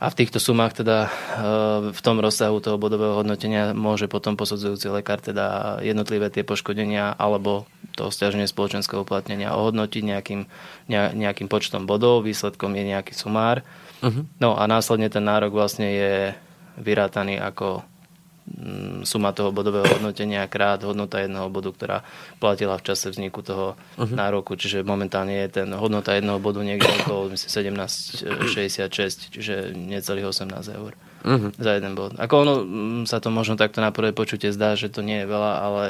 A v týchto sumách teda eh, v tom rozsahu toho bodového hodnotenia môže potom posudzujúci lekár teda jednotlivé tie poškodenia alebo to stiaženie spoločenského uplatnenia ohodnotiť nejakým, nejakým počtom bodov, výsledkom je nejaký sumár. Uh-huh. No a následne ten nárok vlastne je vyrátaný ako suma toho bodového hodnotenia krát hodnota jedného bodu, ktorá platila v čase vzniku toho uh-huh. nároku. Čiže momentálne je ten hodnota jedného bodu niekde okolo 17,66, čiže necelých 18 eur uh-huh. za jeden bod. Ako ono mm, sa to možno takto na prvé počutie zdá, že to nie je veľa, ale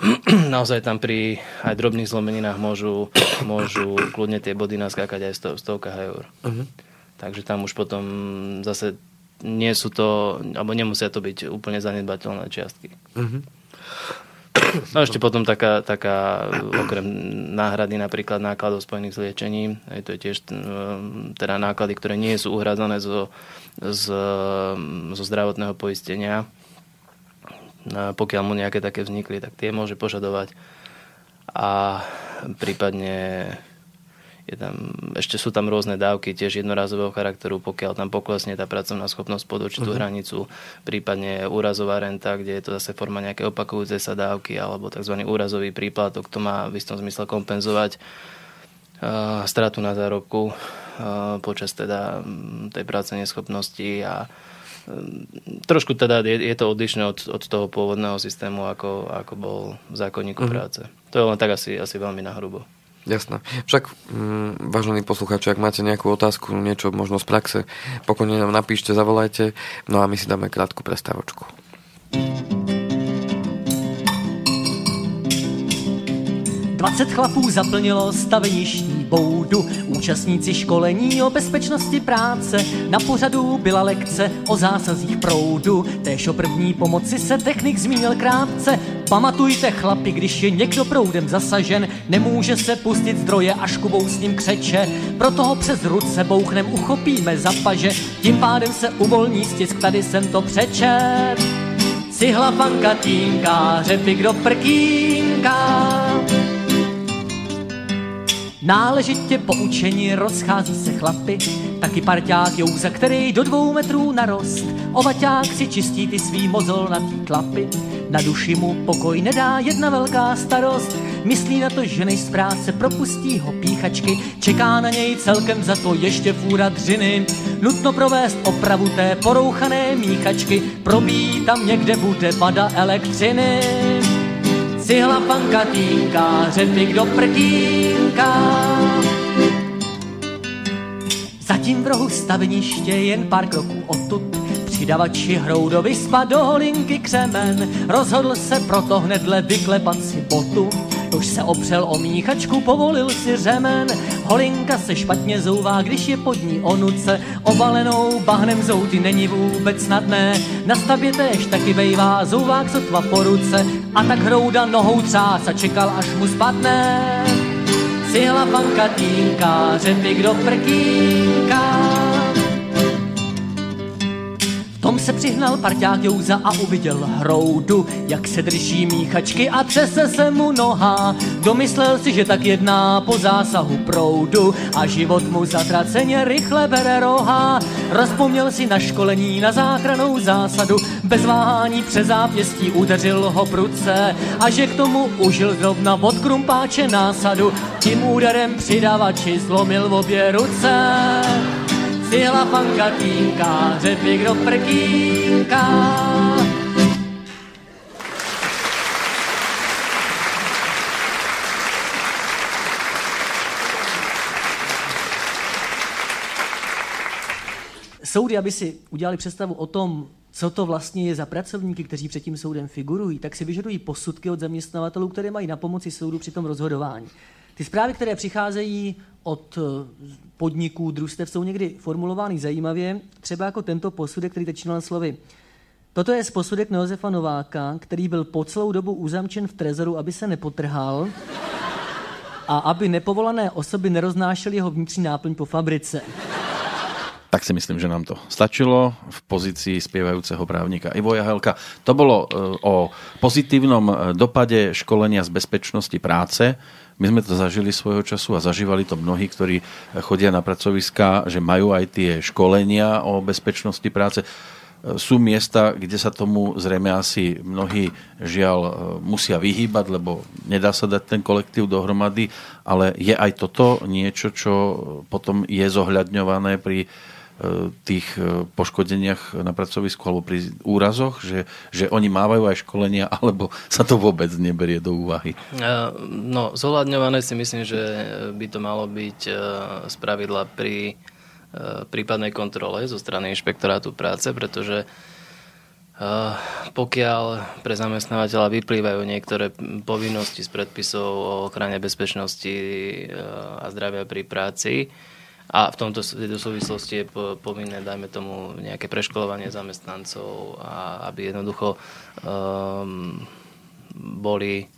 naozaj tam pri aj drobných zlomeninách môžu, môžu kľudne tie body naskákať aj v stovkách eur. Uh-huh. Takže tam už potom zase nie sú to, alebo nemusia to byť úplne zanedbateľné čiastky. Mm-hmm. No ešte potom taká, taká okrem náhrady napríklad nákladov spojených s liečením, aj to je tiež teda náklady, ktoré nie sú uhradzané zo, z, zo zdravotného poistenia. A pokiaľ mu nejaké také vznikli, tak tie môže požadovať. A prípadne je tam, ešte sú tam rôzne dávky, tiež jednorazového charakteru, pokiaľ tam poklesne tá pracovná schopnosť pod určitú uh-huh. hranicu, prípadne úrazová renta, kde je to zase forma nejaké opakujúce sa dávky, alebo tzv. úrazový príplatok, to má v istom zmysle kompenzovať uh, stratu na zárobku uh, počas teda tej práce neschopnosti a trošku teda je, je to odlišné od, od toho pôvodného systému, ako, ako bol v zákonníku uh-huh. práce. To je len tak asi, asi veľmi nahrubo. Jasné. Však, mm, vážení poslucháči, ak máte nejakú otázku, niečo možno z praxe, pokojne nám napíšte, zavolajte, no a my si dáme krátku prestávočku. 20 chlapů zaplnilo staveništní boudu, účastníci školení o bezpečnosti práce. Na pořadu byla lekce o zásazích proudu, též o první pomoci se technik zmínil krátce. Pamatujte chlapi, když je někdo proudem zasažen, nemůže se pustit zdroje, až kubou s ním křeče. Proto ho přes ruce bouchnem uchopíme za paže, tím pádem se uvolní stisk, tady jsem to přečet. Cihla panka tínka, řepik do prkínka. Náležitě poučení rozchází se chlapy, taky parťák Jouza, který do dvou metrů narost. Ovaťák si čistí ty svý mozolnatý klapy, na duši mu pokoj nedá jedna velká starost. Myslí na to, že než z práce propustí ho píchačky, čeká na něj celkem za to ještě fůra dřiny. Nutno provést opravu té porouchané míchačky, probíjí tam někde bude vada elektřiny. Cihla panka týnka, řepik do prtínka. Zatím v rohu staveniště jen pár kroků odtud Přidavači hrou do vyspa do holinky křemen Rozhodl se proto hnedle vyklepat si botu už se opřel o míchačku, povolil si řemen. Holinka se špatně zouvá, když je pod ní onuce. Obalenou bahnem zouty není vůbec snadné. Na stavě též taky bejvá zouvák sotva po ruce. A tak hrouda nohou třás a čekal, až mu spadne. Cihla panka týnka, řepik do se přihnal parťák Jouza a uviděl hroudu, jak se drží míchačky a třese se mu noha. Domyslel si, že tak jedná po zásahu proudu a život mu zatraceně rychle bere roha. Rozpomněl si na školení, na záchranou zásadu, bez váhání přes zápěstí udeřil ho pruce a že k tomu užil zrovna od krumpáče násadu, tím úderem přidavači zlomil v obě ruce. Sila panka týnka, řepik do prkínka. Soudy, aby si udělali představu o tom, co to vlastně je za pracovníky, kteří před tím soudem figurují, tak si vyžadují posudky od zaměstnavatelů, které mají na pomoci soudu při tom rozhodování. Ty zprávy, které přicházejí od eh, podniků, družstev, jsou někdy formulovány zajímavě, třeba jako tento posudek, který začínal slovy. Toto je posudek Neozefa Nováka, který byl po celou dobu uzamčen v trezoru, aby se nepotrhal a aby nepovolané osoby neroznášely jeho vnitřní náplň po fabrice. Tak si myslím, že nám to stačilo v pozícii spievajúceho právnika Ivo Jahelka. To bolo eh, o pozitívnom eh, dopade školenia z bezpečnosti práce my sme to zažili svojho času a zažívali to mnohí, ktorí chodia na pracoviska, že majú aj tie školenia o bezpečnosti práce. Sú miesta, kde sa tomu zrejme asi mnohí žiaľ musia vyhýbať, lebo nedá sa dať ten kolektív dohromady, ale je aj toto niečo, čo potom je zohľadňované pri E, tých e, poškodeniach na pracovisku alebo pri úrazoch, že, že oni mávajú aj školenia, alebo sa to vôbec neberie do úvahy? E, no, zohľadňované si myslím, že by to malo byť z pravidla pri prípadnej kontrole zo strany inšpektorátu práce, pretože pokiaľ pre zamestnávateľa vyplývajú niektoré povinnosti z predpisov o ochrane bezpečnosti a zdravia pri práci, a v tomto súvislosti je povinné, dajme tomu, nejaké preškolovanie zamestnancov, a aby jednoducho um, boli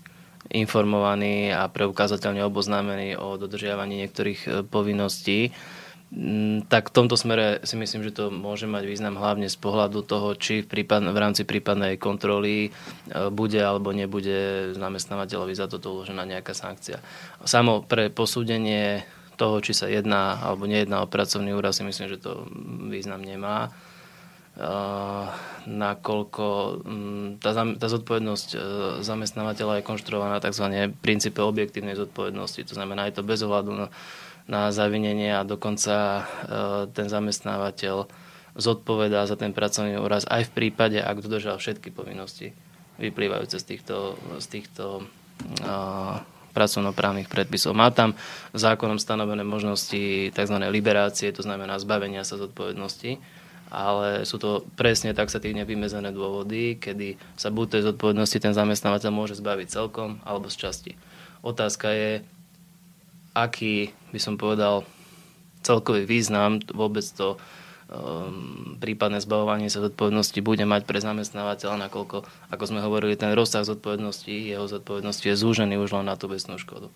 informovaní a preukázateľne oboznámení o dodržiavaní niektorých e, povinností. Mm, tak v tomto smere si myslím, že to môže mať význam hlavne z pohľadu toho, či v, prípad, v rámci prípadnej kontroly e, bude alebo nebude zamestnávateľovi za toto uložená nejaká sankcia. Samo pre posúdenie toho, či sa jedná alebo nejedná o pracovný úraz, si myslím, že to význam nemá. Uh, nakoľko um, tá, tá zodpovednosť uh, zamestnávateľa je konštruovaná tzv. princípe objektívnej zodpovednosti. To znamená, je to bez ohľadu na, na zavinenie a dokonca uh, ten zamestnávateľ zodpovedá za ten pracovný úraz aj v prípade, ak dodržal všetky povinnosti vyplývajúce z týchto, z týchto uh, pracovnoprávnych predpisov. Má tam zákonom stanovené možnosti tzv. liberácie, to znamená zbavenia sa zodpovednosti, ale sú to presne taxatívne vymezené dôvody, kedy sa buď tej zodpovednosti ten zamestnávateľ môže zbaviť celkom alebo z časti. Otázka je, aký by som povedal celkový význam vôbec to prípadné zbavovanie sa zodpovednosti bude mať pre zamestnávateľa, nakoľko, ako sme hovorili, ten rozsah zodpovednosti, jeho zodpovednosti je zúžený už len na tú vesnú škodu.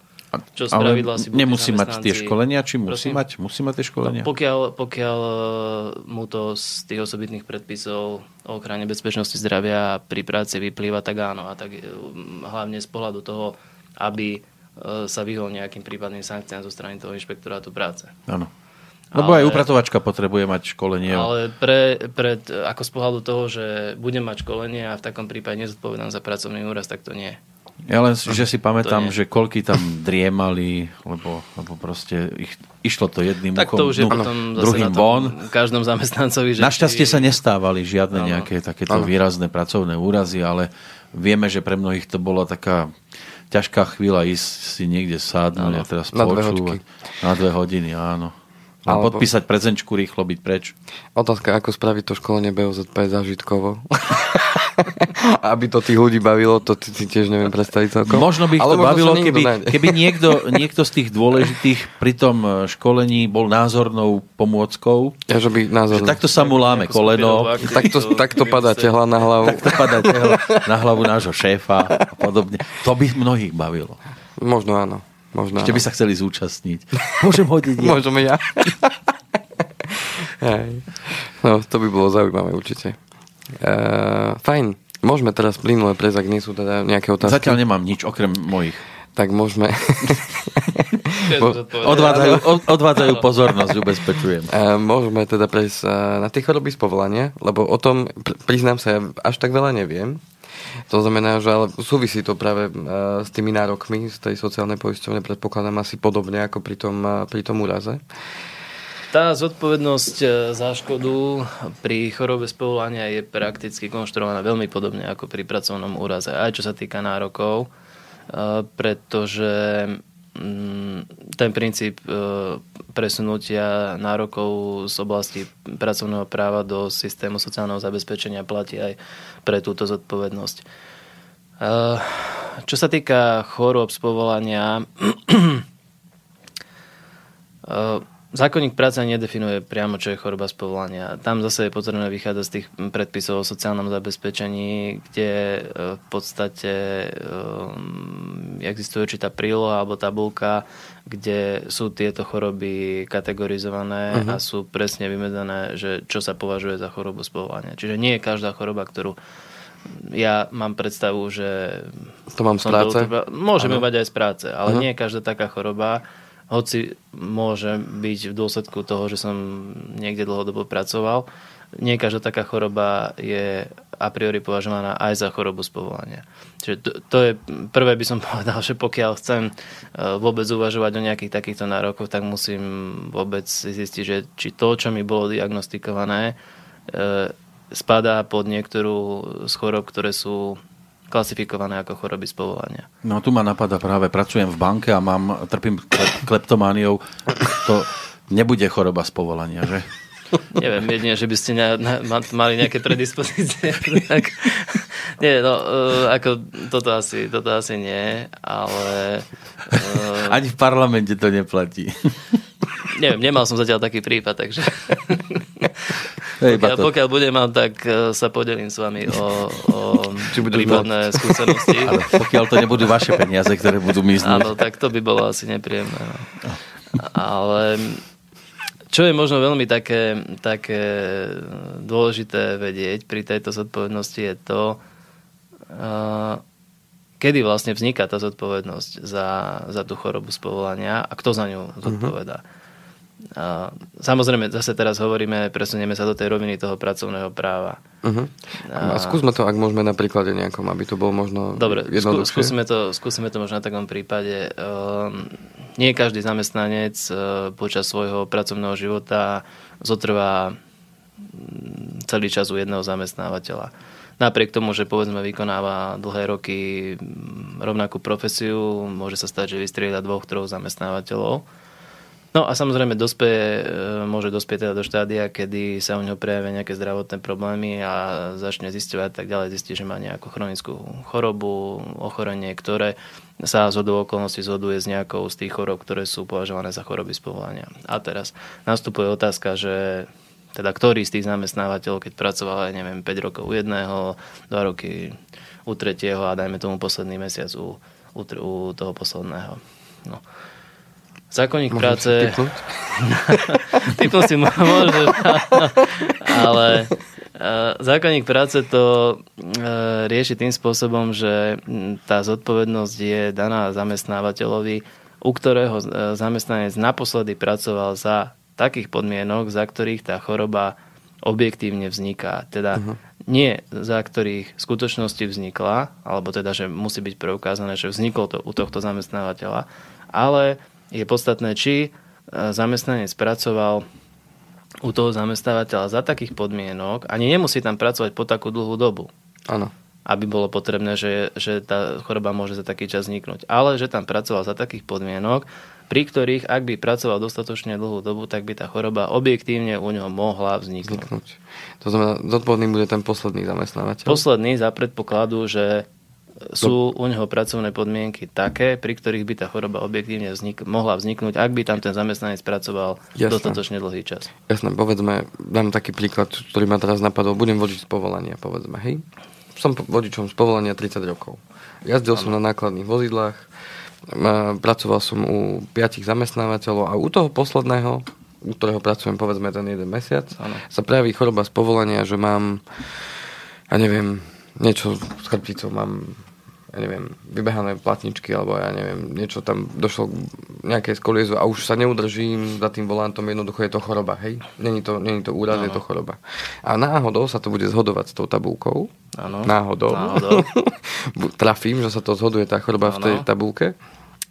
Čo ale si nemusí mať tie školenia, či musí prosím? mať? Musí mať tie školenia? No, pokiaľ, pokiaľ e, mu to z tých osobitných predpisov o ochrane bezpečnosti zdravia pri práci vyplýva, tak áno. A tak e, hlavne z pohľadu toho, aby e, sa vyhol nejakým prípadným sankciám zo strany toho inšpektorátu práce. Áno. Lebo ale, aj upratovačka potrebuje mať školenie. Ale pre, pre, ako z pohľadu toho, že budem mať školenie a v takom prípade nezodpovedám za pracovný úraz, tak to nie. Ja len, že si pamätám, že koľky tam driemali, lebo, lebo proste ich, išlo to jedným tak to už je no, potom druhým von. každom zamestnancovi. Že Našťastie či... sa nestávali žiadne ano. nejaké takéto ano. výrazné pracovné úrazy, ale vieme, že pre mnohých to bola taká ťažká chvíľa ísť si niekde sádnuť a teraz na dve Na dve hodiny, áno. A Alebo... podpísať prezenčku, rýchlo byť preč. Otázka, ako spraviť to školenie BOZP zážitkovo. Aby to tých ľudí bavilo, to si tiež neviem predstaviť celkom. Možno by ich to bavilo, keby, keby niekto, niekto z tých dôležitých pri tom e, školení bol názornou pomôckou. Ja, že by názornou. Že takto sa mu láme koleno. Takto, takto padá tehla na hlavu. Takto padá tehla na hlavu nášho šéfa a podobne. To by mnohých bavilo. Možno áno. Možno, Ešte by sa chceli zúčastniť. Môžem hodiť ja. Môžem ja. no, to by bolo zaujímavé určite. Uh, fajn. Môžeme teraz plynule prejsť, ak nie sú teda nejaké otázky. Zatiaľ nemám nič, okrem mojich. Tak môžeme... odvádzajú, odvádzajú pozornosť, ubezpečujem. Uh, môžeme teda prejsť uh, na tie choroby z povolania, lebo o tom, priznám sa, ja až tak veľa neviem. To znamená, že ale súvisí to práve e, s tými nárokmi z tej sociálnej poisťovne, predpokladám asi podobne ako pri tom, e, pri tom úraze. Tá zodpovednosť e, za škodu pri chorobe z povolania je prakticky konštruovaná veľmi podobne ako pri pracovnom úraze, aj čo sa týka nárokov, pretože ten princíp e, presunutia nárokov z oblasti pracovného práva do systému sociálneho zabezpečenia platí aj pre túto zodpovednosť. E, čo sa týka chorób z povolania, e, Zákonník práce nedefinuje priamo, čo je choroba z povolania. Tam zase je potrebné vychádzať z tých predpisov o sociálnom zabezpečení, kde e, v podstate um, existuje určitá príloha alebo tabulka, kde sú tieto choroby kategorizované uh-huh. a sú presne vymedzené, že čo sa považuje za chorobu z povolania. Čiže nie je každá choroba, ktorú ja mám predstavu, že... To mám z práce? Môžeme mať aj z práce, ale uh-huh. nie je každá taká choroba, hoci môže byť v dôsledku toho, že som niekde dlhodobo pracoval, nie každá taká choroba je a priori považovaná aj za chorobu z povolania. Čiže to, to je, prvé by som povedal, že pokiaľ chcem e, vôbec uvažovať o nejakých takýchto nárokoch, tak musím vôbec zistiť, že či to, čo mi bolo diagnostikované, e, spadá pod niektorú z chorob, ktoré sú klasifikované ako choroby z povolania. No tu ma napadá práve, pracujem v banke a mám, trpím kleptomániou. To nebude choroba z povolania, že? Neviem, jedine, že by ste ne, ne, mali nejaké predispozície. tak, nie, no, uh, ako toto asi, toto asi nie, ale... Uh, Ani v parlamente to neplatí. neviem, nemal som zatiaľ taký prípad, takže... Pokiaľ, pokiaľ budem mať, tak e, sa podelím s vami o, o Či prípadné mať. skúsenosti. Ale pokiaľ to nebudú vaše peniaze, ktoré budú miznúť. Áno, tak to by bolo asi nepríjemné. No. Ale čo je možno veľmi také, také dôležité vedieť pri tejto zodpovednosti je to, uh, kedy vlastne vzniká tá zodpovednosť za, za tú chorobu z povolania a kto za ňu zodpovedá. Uh-huh. A samozrejme, zase teraz hovoríme, presunieme sa do tej roviny toho pracovného práva. Uh-huh. A, a skúsme to, ak môžeme na príklade nejakom, aby to bolo možno Dobre, skú, skúsime, to, skúsime to možno na takom prípade. Um, nie každý zamestnanec uh, počas svojho pracovného života zotrvá mm, celý čas u jedného zamestnávateľa. Napriek tomu, že povedzme vykonáva dlhé roky mm, rovnakú profesiu, môže sa stať, že vystrieda dvoch, troch zamestnávateľov No a samozrejme dospeje, môže dospieť teda do štádia, kedy sa u neho prejavia nejaké zdravotné problémy a začne zisťovať tak ďalej, zistí, že má nejakú chronickú chorobu, ochorenie, ktoré sa z okolností zhoduje s nejakou z tých chorob, ktoré sú považované za choroby z povolania. A teraz nastupuje otázka, že teda ktorý z tých zamestnávateľov, keď pracoval, ja neviem, 5 rokov u jedného, 2 roky u tretieho a dajme tomu posledný mesiac u, u, u toho posledného. No. Zákonník Môžem práce... Typnúť si môže, ale zákonník práce to e, rieši tým spôsobom, že tá zodpovednosť je daná zamestnávateľovi, u ktorého e, zamestnanec naposledy pracoval za takých podmienok, za ktorých tá choroba objektívne vzniká. Teda uh-huh. nie za ktorých v skutočnosti vznikla, alebo teda, že musí byť preukázané, že vzniklo to u tohto zamestnávateľa, ale je podstatné, či e, zamestnanec pracoval u toho zamestnávateľa za takých podmienok, ani nemusí tam pracovať po takú dlhú dobu. Áno. Aby bolo potrebné, že, že tá choroba môže za taký čas vzniknúť. Ale že tam pracoval za takých podmienok, pri ktorých, ak by pracoval dostatočne dlhú dobu, tak by tá choroba objektívne u ňoho mohla vzniknúť. vzniknúť. To znamená, zodpovedný bude ten posledný zamestnávateľ? Posledný za predpokladu, že sú u neho pracovné podmienky také, pri ktorých by tá choroba objektívne vznik- mohla vzniknúť, ak by tam ten zamestnanec pracoval Jasné. dostatočne dlhý čas. Jasné, povedzme, dám taký príklad, ktorý ma teraz napadol. Budem vodič z povolania, povedzme, hej? Som vodičom z povolania 30 rokov. Jazdil ano. som na nákladných vozidlách, pracoval som u piatich zamestnávateľov a u toho posledného, u ktorého pracujem povedzme ten jeden mesiac, ano. sa prejaví choroba z povolania, že mám, ja neviem, niečo s chrbticou, mám ja neviem, vybehané platničky, alebo ja neviem, niečo tam došlo k nejakej skoliezu a už sa neudržím za tým volantom, jednoducho je to choroba, hej? Není to, není to úraz, ano. je to choroba. A náhodou sa to bude zhodovať s tou tabulkou. Ano. Náhodou. náhodou. Trafím, že sa to zhoduje tá choroba ano. v tej tabulke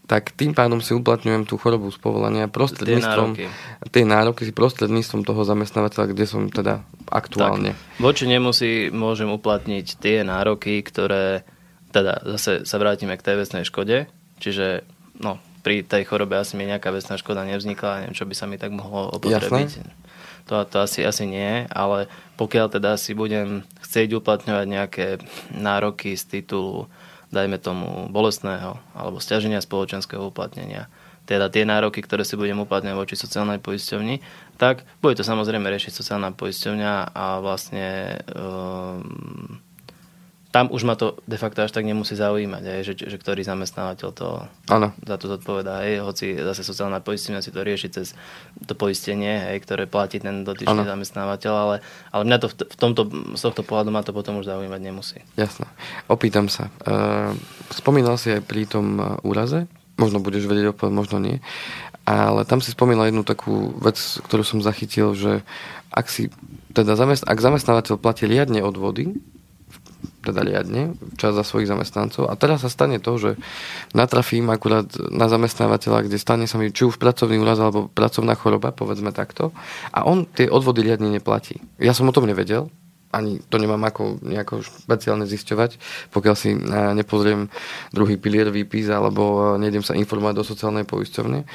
tak tým pádom si uplatňujem tú chorobu z povolania prostredníctvom tie nároky. tie nároky si prostredníctvom toho zamestnávateľa, kde som teda aktuálne. Tak, voči nemu si môžem uplatniť tie nároky, ktoré teda zase sa vrátime k tej vecnej škode, čiže no, pri tej chorobe asi mi nejaká vecná škoda nevznikla, neviem, čo by sa mi tak mohlo opotrebiť. To, to asi, asi nie, ale pokiaľ teda si budem chcieť uplatňovať nejaké nároky z titulu, dajme tomu, bolestného alebo stiaženia spoločenského uplatnenia, teda tie nároky, ktoré si budem uplatňovať voči sociálnej poisťovni, tak bude to samozrejme riešiť sociálna poisťovňa a vlastne um, tam už ma to de facto až tak nemusí zaujímať, aj, že, že ktorý zamestnávateľ to ano. za to zodpovedá. Aj, hoci zase sociálna poistenia si to rieši cez to poistenie, aj, ktoré platí ten dotyčný ano. zamestnávateľ, ale, ale mňa to v, v tomto, z tohto pohľadu ma to potom už zaujímať nemusí. Jasné. Opýtam sa. Uh, spomínal si aj pri tom e, úraze, možno budeš vedieť odpovedať, možno nie, ale tam si spomínal jednu takú vec, ktorú som zachytil, že ak si teda zamest- ak zamestnávateľ platí riadne odvody, teda riadne, čas za svojich zamestnancov. A teraz sa stane to, že natrafím akurát na zamestnávateľa, kde stane sa mi či už pracovný úraz alebo pracovná choroba, povedzme takto, a on tie odvody riadne neplatí. Ja som o tom nevedel, ani to nemám ako nejako špeciálne zisťovať, pokiaľ si nepozriem druhý pilier výpis alebo nejdem sa informovať do sociálnej poisťovne.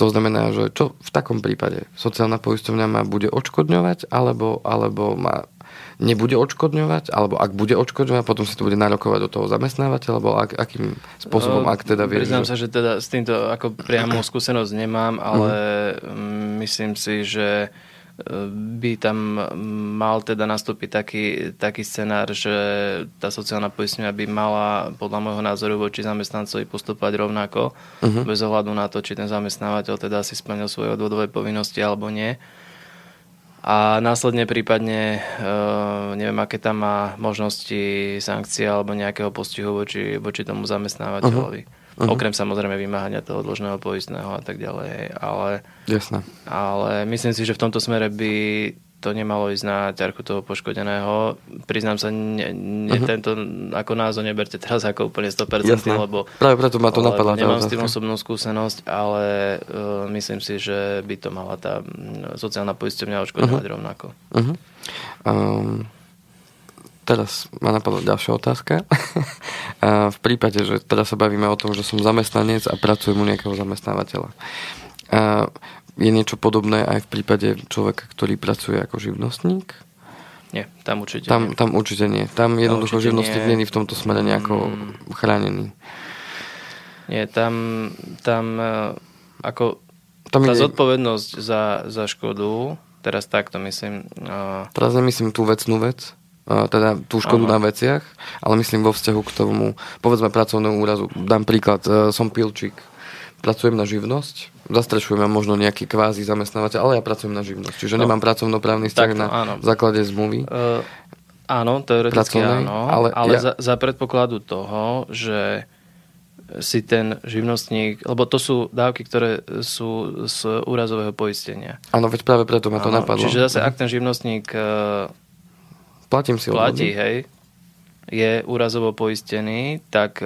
To znamená, že čo v takom prípade? Sociálna poisťovňa ma bude odškodňovať alebo, alebo ma nebude odškodňovať, alebo ak bude odškodňovať, potom si to bude nárokovať do toho zamestnávateľa, alebo ak, akým spôsobom, ak teda vie. Priznám že... sa, že teda s týmto ako priamo skúsenosť nemám, ale uh-huh. myslím si, že e, by tam mal teda nastúpiť taký, taký scenár, že tá sociálna poistenia by mala podľa môjho názoru voči zamestnancovi postupovať rovnako, uh-huh. bez ohľadu na to, či ten zamestnávateľ teda si splnil svoje odvodové povinnosti alebo nie a následne prípadne uh, neviem, aké tam má možnosti sankcie alebo nejakého postihu voči, voči tomu zamestnávateľovi. Uh-huh. Uh-huh. Okrem samozrejme vymáhania toho dlžného poistného a tak ďalej. Ale, Jasné. ale myslím si, že v tomto smere by to nemalo ísť na ťarchu toho poškodeného. Priznám sa, ne, ne, uh-huh. tento ako názor neberte teraz ako úplne 100%, Jasné. lebo práve preto ma to napadlo. Nemám s tým osobnú skúsenosť, ale uh, myslím si, že by to mala tá sociálna poisťovňa odškodňovať uh-huh. rovnako. Uh-huh. Um, teraz ma napadla ďalšia otázka. v prípade, že teraz sa bavíme o tom, že som zamestnanec a pracujem u nejakého zamestnávateľa. Uh, je niečo podobné aj v prípade človeka, ktorý pracuje ako živnostník? Nie, tam určite tam, nie. Tam určite nie. Tam jednoducho tam živnostník nie je v tomto smere nejako mm. chránený. Nie, tam, tam e, ako tam tá ide... zodpovednosť za, za škodu Teraz takto myslím. Teraz nemyslím tú vecnú vec, teda tú škodu Aha. na veciach, ale myslím vo vzťahu k tomu, povedzme pracovnému úrazu. Dám príklad, e, som pilčík, pracujem na živnosť, zastrešujem možno nejaký kvázi zamestnávateľ, ale ja pracujem na živnosť, čiže no. nemám pracovnoprávny vzťah na áno. základe zmluvy. Uh, áno, teoreticky áno, ale, ale ja... za, za predpokladu toho, že si ten živnostník, lebo to sú dávky, ktoré sú z úrazového poistenia. Áno, veď práve preto ma to ano, napadlo. Čiže zase, ak ten živnostník Platím si platí, hej, je úrazovo poistený, tak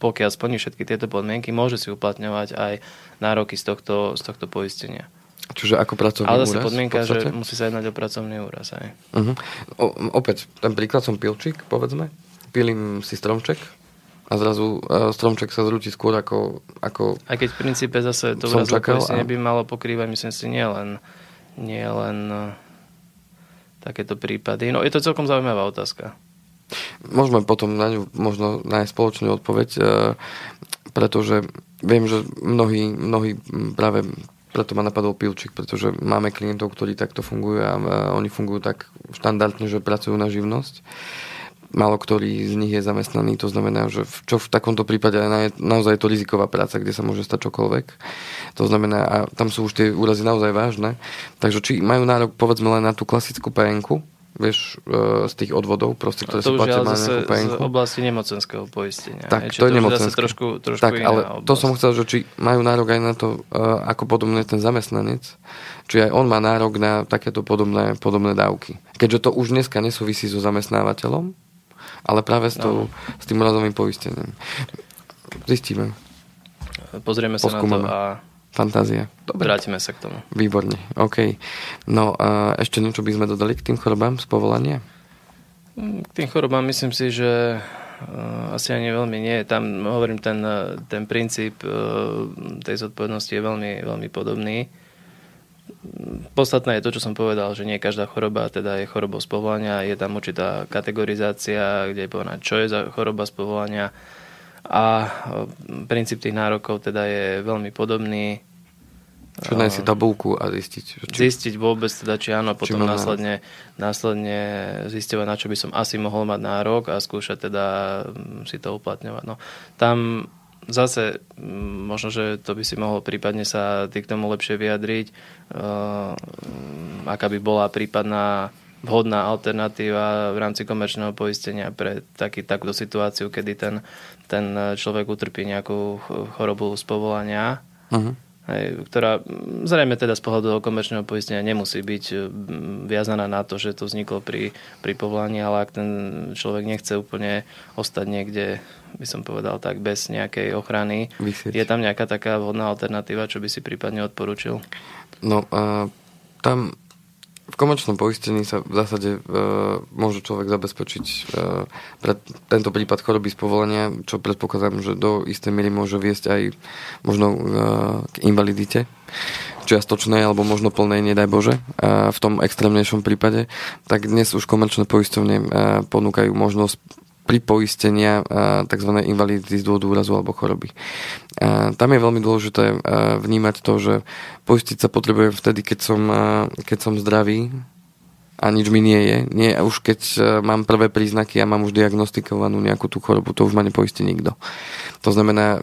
pokiaľ splní všetky tieto podmienky, môže si uplatňovať aj nároky z tohto, z tohto poistenia. Čiže ako pracovný Ale zase úraz, podmienka, že musí sa jednať o pracovný úraz. Aj. Uh-huh. O, opäť, ten príklad som pilčík, povedzme. Pilím si stromček, a zrazu uh, stromček sa zrúti skôr ako, ako Aj keď v princípe zase to som čakal a... by malo pokrývať, myslím si, nie len, nie len uh, takéto prípady. No je to celkom zaujímavá otázka. Môžeme potom na ňu možno nájsť spoločnú odpoveď, uh, pretože viem, že mnohí, mnohí práve preto ma napadol Pilčík, pretože máme klientov, ktorí takto fungujú a oni fungujú tak štandardne, že pracujú na živnosť málo ktorý z nich je zamestnaný, to znamená, že v, čo v takomto prípade je naozaj je to riziková práca, kde sa môže stať čokoľvek. To znamená, a tam sú už tie úrazy naozaj vážne, takže či majú nárok povedzme len na tú klasickú PN, vieš, e, z tých odvodov, proste, ktoré sú platia na PN. z oblasti nemocenského poistenia. Tak, to je nemocenské. trošku, trošku tak, ale oblasť. to som chcel, že či majú nárok aj na to, e, ako podobne ten zamestnanec, či aj on má nárok na takéto podobné, podobné dávky. Keďže to už dneska nesúvisí so zamestnávateľom, ale práve s, tou, no. s tým úrazovým poistením. Zistíme. Pozrieme sa Poskúmame. na to a Fantázia. Dobre. Vrátime sa k tomu. Výborne, OK. No a ešte niečo by sme dodali k tým chorobám z povolania? K tým chorobám myslím si, že uh, asi ani veľmi nie. Tam hovorím, ten, ten princíp uh, tej zodpovednosti je veľmi, veľmi podobný. Podstatné je to, čo som povedal, že nie každá choroba teda je chorobou z povolania, je tam určitá kategorizácia, kde je povedané, čo je za choroba z povolania a e, princíp tých nárokov teda je veľmi podobný. Čo nájsť si tabulku a zistiť. Či... Zistiť vôbec teda, či áno, potom či následne, následne zistovať, na čo by som asi mohol mať nárok a skúšať teda si to uplatňovať. No, tam zase mm, možno, že to by si mohol prípadne sa ty k tomu lepšie vyjadriť, uh, aká by bola prípadná vhodná alternatíva v rámci komerčného poistenia pre taký, takúto situáciu, kedy ten, ten človek utrpí nejakú chorobu z povolania. Uh-huh hej, ktorá zrejme teda z pohľadu komerčného poistenia nemusí byť viazaná na to, že to vzniklo pri, pri povolaní, ale ak ten človek nechce úplne ostať niekde, by som povedal tak, bez nejakej ochrany, Vysieť. je tam nejaká taká vhodná alternatíva, čo by si prípadne odporučil? No, uh, tam v komerčnom poistení sa v zásade e, môže človek zabezpečiť e, pre tento prípad choroby z povolenia, čo predpokladám, že do istej miery môže viesť aj možno e, k invalidite čiastočnej alebo možno plnej, nedaj Bože, e, v tom extrémnejšom prípade, tak dnes už komerčné poistovne e, ponúkajú možnosť pripoistenia tzv. invalidity z dôvodu úrazu alebo choroby. Tam je veľmi dôležité vnímať to, že poistiť sa potrebujem vtedy, keď som, keď som zdravý, a nič mi nie je. Nie, už keď e, mám prvé príznaky a mám už diagnostikovanú nejakú tú chorobu, to už ma nepoistí nikto. To znamená,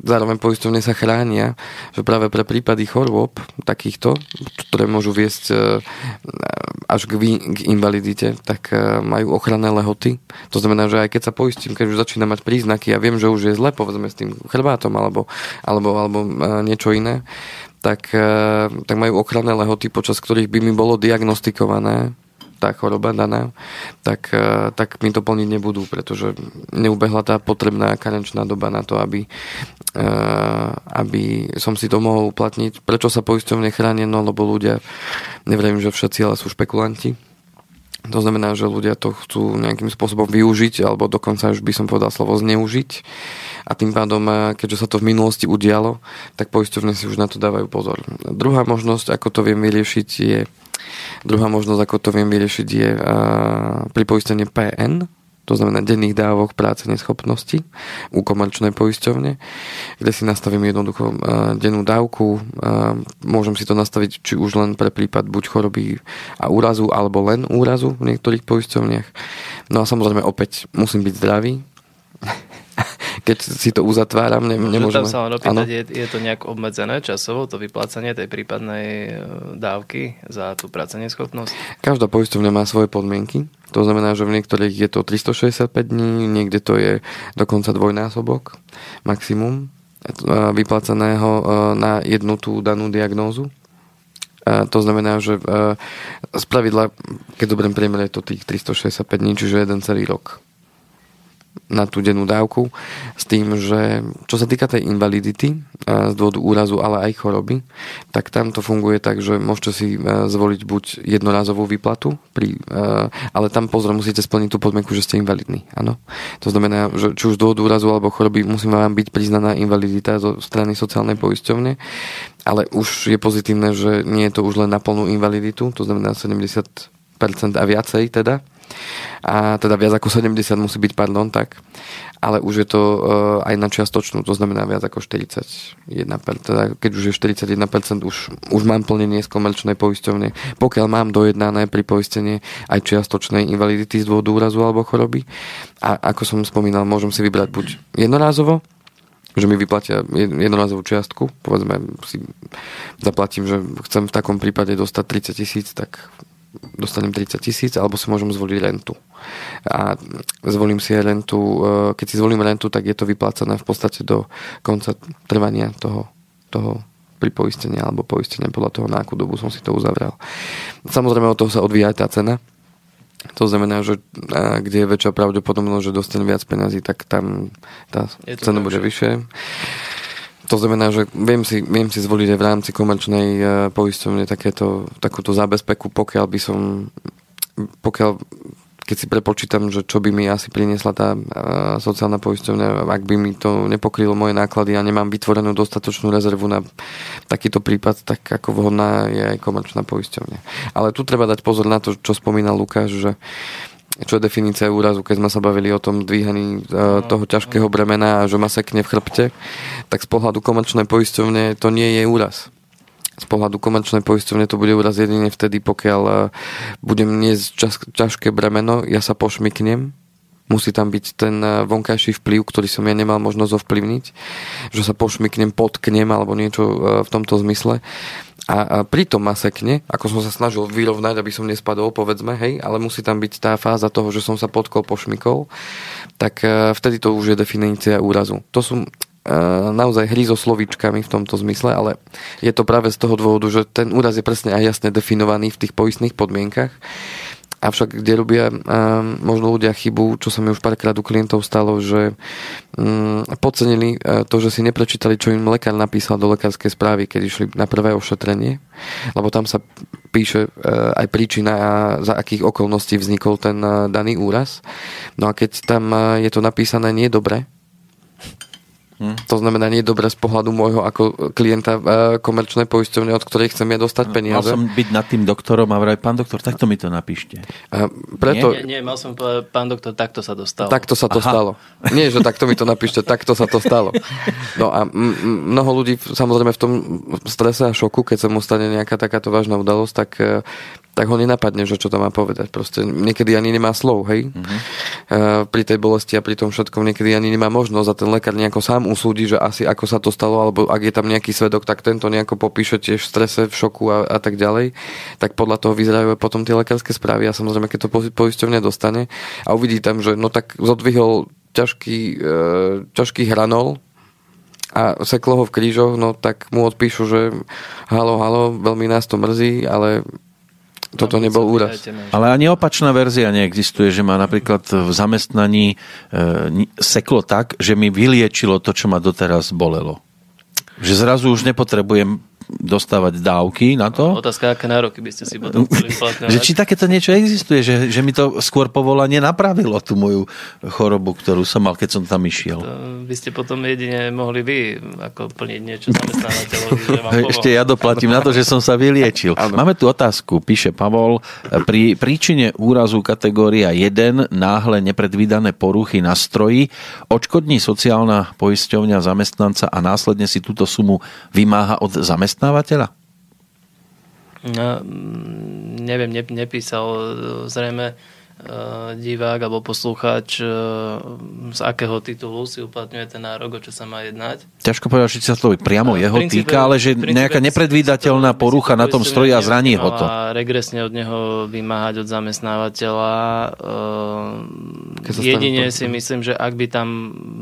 zároveň poistovne sa chránia, že práve pre prípady chorôb takýchto, ktoré môžu viesť e, až k, k invalidite, tak e, majú ochranné lehoty. To znamená, že aj keď sa poistím, keď už začína mať príznaky a viem, že už je zle, povedzme s tým chrbátom alebo, alebo, alebo niečo iné, tak, eh, tak majú ochranné lehoty, počas ktorých by mi bolo diagnostikované tá choroba daná, tak, eh, tak mi to plniť nebudú, pretože neubehla tá potrebná karenčná doba na to, aby, eh, aby som si to mohol uplatniť. Prečo sa poisťovne chránia? No lebo ľudia, neviem, že všetci, ale sú špekulanti. To znamená, že ľudia to chcú nejakým spôsobom využiť, alebo dokonca už by som povedal slovo zneužiť a tým pádom, eh, keďže sa to v minulosti udialo, tak poisťovne si už na to dávajú pozor. Druhá možnosť, ako to viem vyriešiť, je druhá možnosť, ako to viem vyriešiť, je uh, pri poistení PN, to znamená denných dávok práce neschopnosti u komerčnej poisťovne, kde si nastavím jednoducho uh, dennú dávku. Uh, môžem si to nastaviť či už len pre prípad buď choroby a úrazu, alebo len úrazu v niektorých poisťovniach. No a samozrejme opäť musím byť zdravý, keď si to uzatváram, ne, nemôžem... Tam sa len opýtať, je, je to nejak obmedzené časovo, to vyplácanie tej prípadnej e, dávky za tú neschopnosť? Každá poistovňa má svoje podmienky. To znamená, že v niektorých je to 365 dní, niekde to je dokonca dvojnásobok maximum e, e, na jednu tú danú diagnózu. To znamená, že z pravidla, keď dobre priemer, je to tých 365 dní, čiže jeden celý rok na tú dennú dávku s tým, že čo sa týka tej invalidity z dôvodu úrazu, ale aj choroby, tak tam to funguje tak, že môžete si zvoliť buď jednorazovú výplatu, pri, ale tam pozor, musíte splniť tú podmienku, že ste invalidní. Áno. To znamená, že či už z dôvodu úrazu alebo choroby musí vám byť priznaná invalidita zo strany sociálnej poisťovne, ale už je pozitívne, že nie je to už len na plnú invaliditu, to znamená 70% a viacej teda, a teda viac ako 70 musí byť, pardon, tak, ale už je to uh, aj na čiastočnú, to znamená viac ako 41%, teda keď už je 41%, už, už mám plnenie z komerčnej poisťovne. Pokiaľ mám dojednané pri poistenie aj čiastočnej invalidity z dôvodu úrazu alebo choroby. A ako som spomínal, môžem si vybrať buď jednorázovo, že mi vyplatia jednorazovú čiastku, povedzme si zaplatím, že chcem v takom prípade dostať 30 tisíc, tak dostanem 30 tisíc, alebo si môžem zvoliť rentu. A zvolím si rentu, e, keď si zvolím rentu, tak je to vyplácané v podstate do konca trvania toho, toho pripoistenia alebo poistenia podľa toho, na akú dobu som si to uzavrel. Samozrejme od toho sa odvíja aj tá cena. To znamená, že a, kde je väčšia pravdepodobnosť, že dostanem viac peniazy, tak tam tá cena bude vyššie. To znamená, že viem si, viem si zvoliť aj v rámci komerčnej uh, poisťovne takéto, takúto zabezpeku, pokiaľ by som pokiaľ keď si prepočítam, že čo by mi asi priniesla tá uh, sociálna poisťovňa, ak by mi to nepokrylo moje náklady a nemám vytvorenú dostatočnú rezervu na takýto prípad, tak ako vhodná je aj komerčná poisťovňa. Ale tu treba dať pozor na to, čo spomínal Lukáš, že čo je definícia úrazu, keď sme sa bavili o tom dvíhaní uh, toho ťažkého bremena a že ma sekne v chrbte, tak z pohľadu komerčnej poisťovne to nie je úraz. Z pohľadu komerčnej poisťovne to bude úraz jedine vtedy, pokiaľ uh, budem niesť čas, ťažké bremeno, ja sa pošmyknem, musí tam byť ten uh, vonkajší vplyv, ktorý som ja nemal možnosť ovplyvniť, že sa pošmyknem, potknem alebo niečo v tomto zmysle a, a pritom ma sekne, ako som sa snažil vyrovnať, aby som nespadol, povedzme, hej, ale musí tam byť tá fáza toho, že som sa potkol, pošmykol, tak uh, vtedy to už je definícia úrazu. To sú uh, naozaj hry so slovíčkami v tomto zmysle, ale je to práve z toho dôvodu, že ten úraz je presne aj jasne definovaný v tých poistných podmienkach Avšak kde robia um, možno ľudia chybu, čo sa mi už párkrát u klientov stalo, že um, podcenili uh, to, že si neprečítali, čo im lekár napísal do lekárskej správy, keď išli na prvé ošetrenie, lebo tam sa píše uh, aj príčina za akých okolností vznikol ten uh, daný úraz. No a keď tam je to napísané nie dobre, Hm. To znamená, nie je dobré z pohľadu môjho ako klienta uh, komerčnej poisťovne, od ktorej chcem ja dostať peniaze. Mal som byť nad tým doktorom a vraj, pán doktor, takto mi to napíšte. Uh, preto... Nie, nie, nie, mal som povedať, pán doktor, takto sa to stalo. Takto sa to Aha. stalo. Nie, že takto mi to napíšte, takto sa to stalo. No a m- mnoho ľudí samozrejme v tom strese a šoku, keď sa mu stane nejaká takáto vážna udalosť, tak uh, tak ho nenapadne, že čo to má povedať. Proste niekedy ani nemá slov, hej. Mm-hmm. Uh, pri tej bolesti a pri tom všetkom niekedy ani nemá možnosť a ten lekár nejako sám usúdi, že asi ako sa to stalo, alebo ak je tam nejaký svedok, tak tento nejako popíše tiež v strese, v šoku a, a tak ďalej. Tak podľa toho vyzerajú potom tie lekárske správy a samozrejme, keď to poisťovňa dostane a uvidí tam, že no tak zodvihol ťažký, uh, ťažký hranol, a seklo ho v krížoch, no tak mu odpíšu, že halo, halo, veľmi nás to mrzí, ale toto nebol úraz. Ale ani opačná verzia neexistuje, že ma napríklad v zamestnaní e, seklo tak, že mi vyliečilo to, čo ma doteraz bolelo. Že zrazu už nepotrebujem dostávať dávky na to. Otázka, aké nároky by ste si potom chceli že či takéto niečo existuje, že, že mi to skôr povolanie napravilo tú moju chorobu, ktorú som mal, keď som tam išiel. To by ste potom jedine mohli vy ako plniť niečo zamestnávateľovi, že vám Ešte ja doplatím na to, že som sa vyliečil. Máme tu otázku, píše Pavol. Pri príčine úrazu kategória 1 náhle nepredvídané poruchy na stroji odškodní sociálna poisťovňa zamestnanca a následne si túto sumu vymáha od zamestnávateľa? No, mm, neviem, ne, nepísal zrejme uh, divák alebo poslucháč, uh, z akého titulu si uplatňuje ten nárok, o čo sa má jednať. Ťažko povedať, či sa to priamo jeho princípe, týka, ale že nejaká nepredvídateľná porucha na tom stroji a zraní ho to. A regresne od neho vymáhať od zamestnávateľa. Jedine si myslím, že ak by tam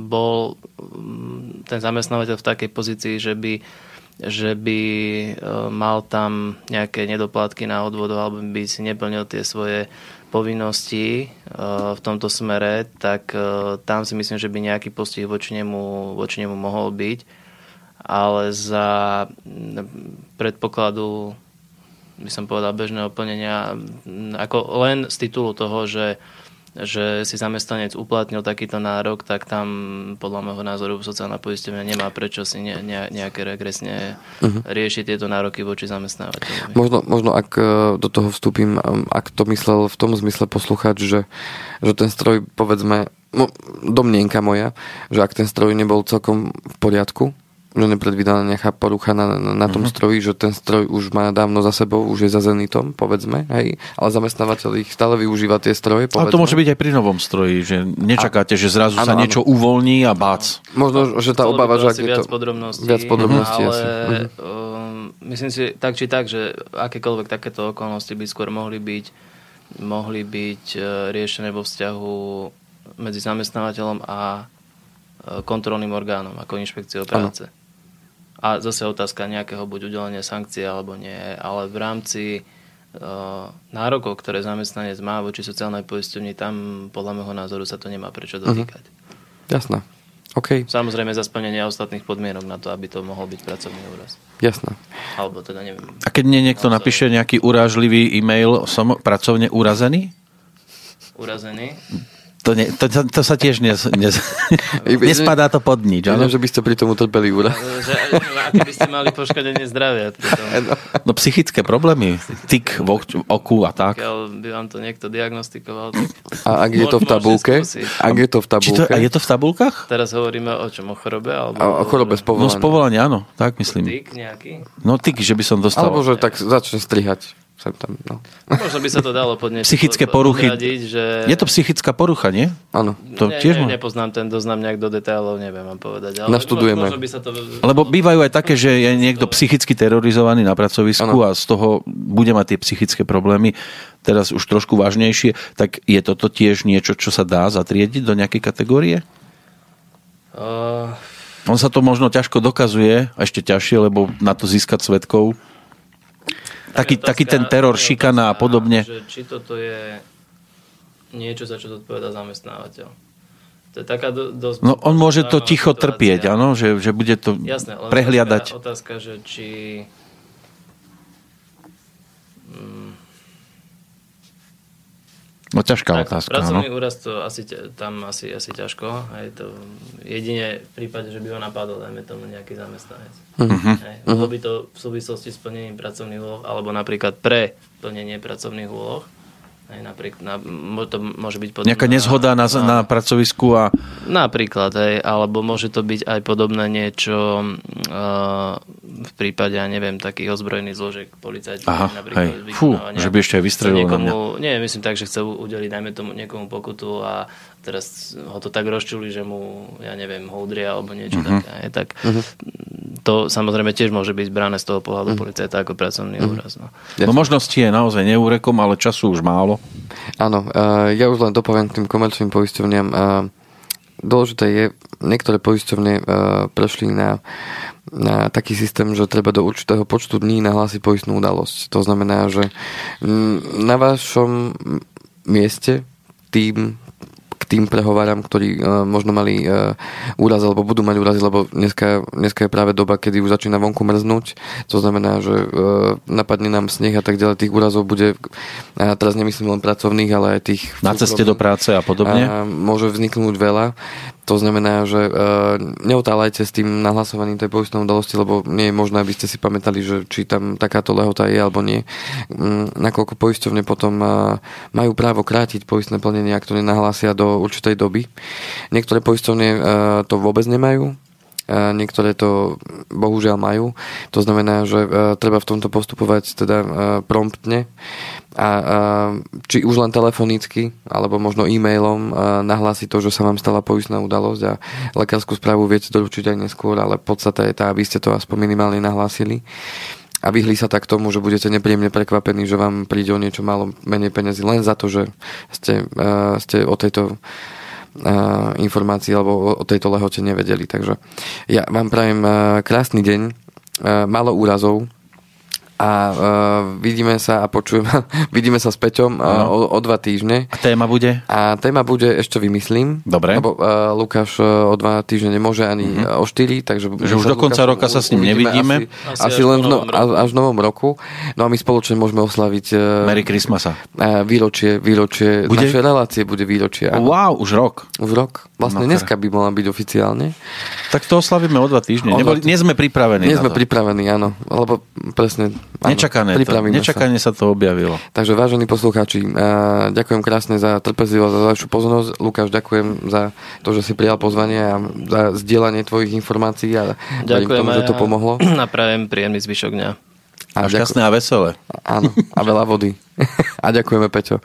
bol mm, ten zamestnávateľ v takej pozícii, že by že by e, mal tam nejaké nedoplatky na odvodu alebo by si neplnil tie svoje povinnosti e, v tomto smere, tak e, tam si myslím, že by nejaký postih voči nemu, voči nemu mohol byť. Ale za predpokladu by som povedal bežného plnenia ako len z titulu toho, že že si zamestnanec uplatnil takýto nárok, tak tam podľa môjho názoru sociálna poisťovňa nemá prečo si ne, ne, nejaké regresne uh-huh. riešiť tieto nároky voči zamestnávateľovi. Možno, možno ak e, do toho vstúpim, ak to myslel v tom zmysle posluchať, že, že ten stroj, povedzme, no, domnienka moja, že ak ten stroj nebol celkom v poriadku, že nepredvídaná nejaká porucha na, na, na tom uh-huh. stroji, že ten stroj už má dávno za sebou, už je za zenitom, povedzme, hej, ale zamestnávateľ ich stále využíva tie stroje, povedzme. Ale to môže byť aj pri novom stroji, že nečakáte, a, že zrazu ano, sa niečo ano. uvoľní a bác. Možno, že tá obava, že ak je to... Podrobností, viac podrobností. Ale uh-huh. um, myslím si tak či tak, že akékoľvek takéto okolnosti by skôr mohli byť mohli byť uh, riešené vo vzťahu medzi zamestnávateľom a uh, kontrolným orgánom, ako inšpekciou práce. Ano a zase otázka nejakého buď udelenia sankcie alebo nie, ale v rámci uh, nárokov, ktoré zamestnanec má voči sociálnej poisťovni, tam podľa môjho názoru sa to nemá prečo mhm. dotýkať. Uh-huh. Jasné. Okay. Samozrejme za splnenie ostatných podmienok na to, aby to mohol byť pracovný úraz. Jasné. Alebo teda neviem. A keď nie niekto napíše nejaký urážlivý e-mail, som pracovne urazený? Urazený? To, ne, to, to, sa tiež nes, nes, nespadá to pod nič. Neviem, že by ste pri tom utrpeli úra. Ako by ste mali poškodenie zdravia. No. no psychické problémy, tyk v oku a tak. Keď by vám to niekto diagnostikoval. Tak a ak je to v tabulke? Ak je to v tabulke? To, a je to v tabulkách? Teraz hovoríme o čom? O chorobe? Alebo a, o chorobe z povolania. No z povolania, áno. Tak myslím. Tyk nejaký? No tyk, že by som dostal. Alebo že tak začne strihať sem tam. No. Možno by sa to dalo podniesť. Psychické poruchy. Že... Je to psychická porucha, nie? Áno. To ne, tiež ne, nepoznám ten doznam nejak do detailov, neviem vám povedať. Ale Naštudujeme. Možno by sa to... Lebo bývajú aj také, že je niekto psychicky terorizovaný na pracovisku ano. a z toho bude mať tie psychické problémy teraz už trošku vážnejšie, tak je toto tiež niečo, čo sa dá zatriediť do nejakej kategórie? Uh... On sa to možno ťažko dokazuje, a ešte ťažšie, lebo na to získať svetkov taký, otázka, taký ten teror, šikana a podobne. Že či toto je niečo, za čo zodpoveda zamestnávateľ. To je taká do, dosť... No on môže to ticho situácia. trpieť, áno, že, že bude to Jasné, prehliadať. Otázka, otázka, že či... Mm, No ťažká tak, otázka. Pracovný no. úraz to asi, tam asi, asi ťažko. Aj to jedine v prípade, že by ho napadol, dajme tomu nejaký zamestnanec. Uh-huh. Hej, uh-huh. by to v súvislosti s plnením pracovných úloh, alebo napríklad pre plnenie pracovných úloh. Hej, napriek, na, to môže byť podobné. Nejaká nezhoda na, na, na pracovisku a... Napríklad, hej, alebo môže to byť aj podobné niečo uh, v prípade, ja neviem, takých ozbrojených zložiek policajtov. Aha, hej. Fú, že by ešte aj vystrelil niekomu, Nie, myslím tak, že chce udeliť, dajme tomu niekomu pokutu a teraz ho to tak rozčuli, že mu, ja neviem, houdria alebo niečo uh-huh. také. Tak uh-huh. to samozrejme tiež môže byť brané z toho pohľadu uh-huh. policajta ako pracovný uh-huh. úraz. No. no možnosti je naozaj neúrekom, ale času už málo. Áno, uh, ja už len dopoviem k tým komerčným poisťovniam. Uh, dôležité je, niektoré poisťovne uh, prešli na na taký systém, že treba do určitého počtu dní nahlásiť poistnú udalosť. To znamená, že na vašom mieste tým tým prehováram, ktorí možno mali úraz alebo budú mať úrazy, lebo dneska, dneska je práve doba, kedy už začína vonku mrznúť. To znamená, že napadne nám sneh a tak ďalej. Tých úrazov bude, a teraz nemyslím len pracovných, ale aj tých... Na ceste do práce a podobne? A môže vzniknúť veľa. To znamená, že uh, neotálajte s tým nahlasovaním tej poistnej udalosti, lebo nie je možné, aby ste si pamätali, že či tam takáto lehota je alebo nie. Um, nakoľko poisťovne potom majú právo krátiť poistné plnenie, ak to nenahlásia do určitej doby. Niektoré poisťovne uh, to vôbec nemajú, niektoré to bohužiaľ majú. To znamená, že treba v tomto postupovať teda promptne a, či už len telefonicky alebo možno e-mailom nahlásiť to, že sa vám stala poistná udalosť a lekárskú správu viete doručiť aj neskôr, ale podstata je tá, aby ste to aspoň minimálne nahlásili a vyhli sa tak tomu, že budete nepríjemne prekvapení, že vám príde o niečo málo menej peniazy len za to, že ste, uh, ste o tejto uh, informácii alebo o, tejto lehote nevedeli. Takže ja vám prajem uh, krásny deň, málo úrazov, a uh, vidíme sa a počujeme, vidíme sa s Peťom uh, o, o dva týždne. A téma bude? A téma bude, ešte vymyslím. Dobre. Lebo uh, Lukáš uh, o dva týždne nemôže ani uh-huh. o štyri, takže... Že už do konca roka sa s ním nevidíme? Asi, asi, asi len v no, až v novom roku. No a my spoločne môžeme oslaviť... Uh, Merry Christmasa. Uh, výročie, výročie, bude? naše relácie bude výročie. Áno. Wow, už rok. Už rok. Vlastne no, dneska by mohla byť oficiálne. Tak to oslavíme o dva týždne. Neboli, nie sme pripravení Nie sme pripravení, áno. Lebo presne... Áno, to, nečakane sa. sa to objavilo. Takže vážení poslucháči, ďakujem krásne za trpezlivosť, za vašu pozornosť. Lukáš, ďakujem za to, že si prijal pozvanie a za zdieľanie tvojich informácií a ďakujem tomu, že to pomohlo. A prajem príjemný zvyšok dňa. A, a šťastné a veselé. Áno, a veľa vody. a ďakujeme, Peťo.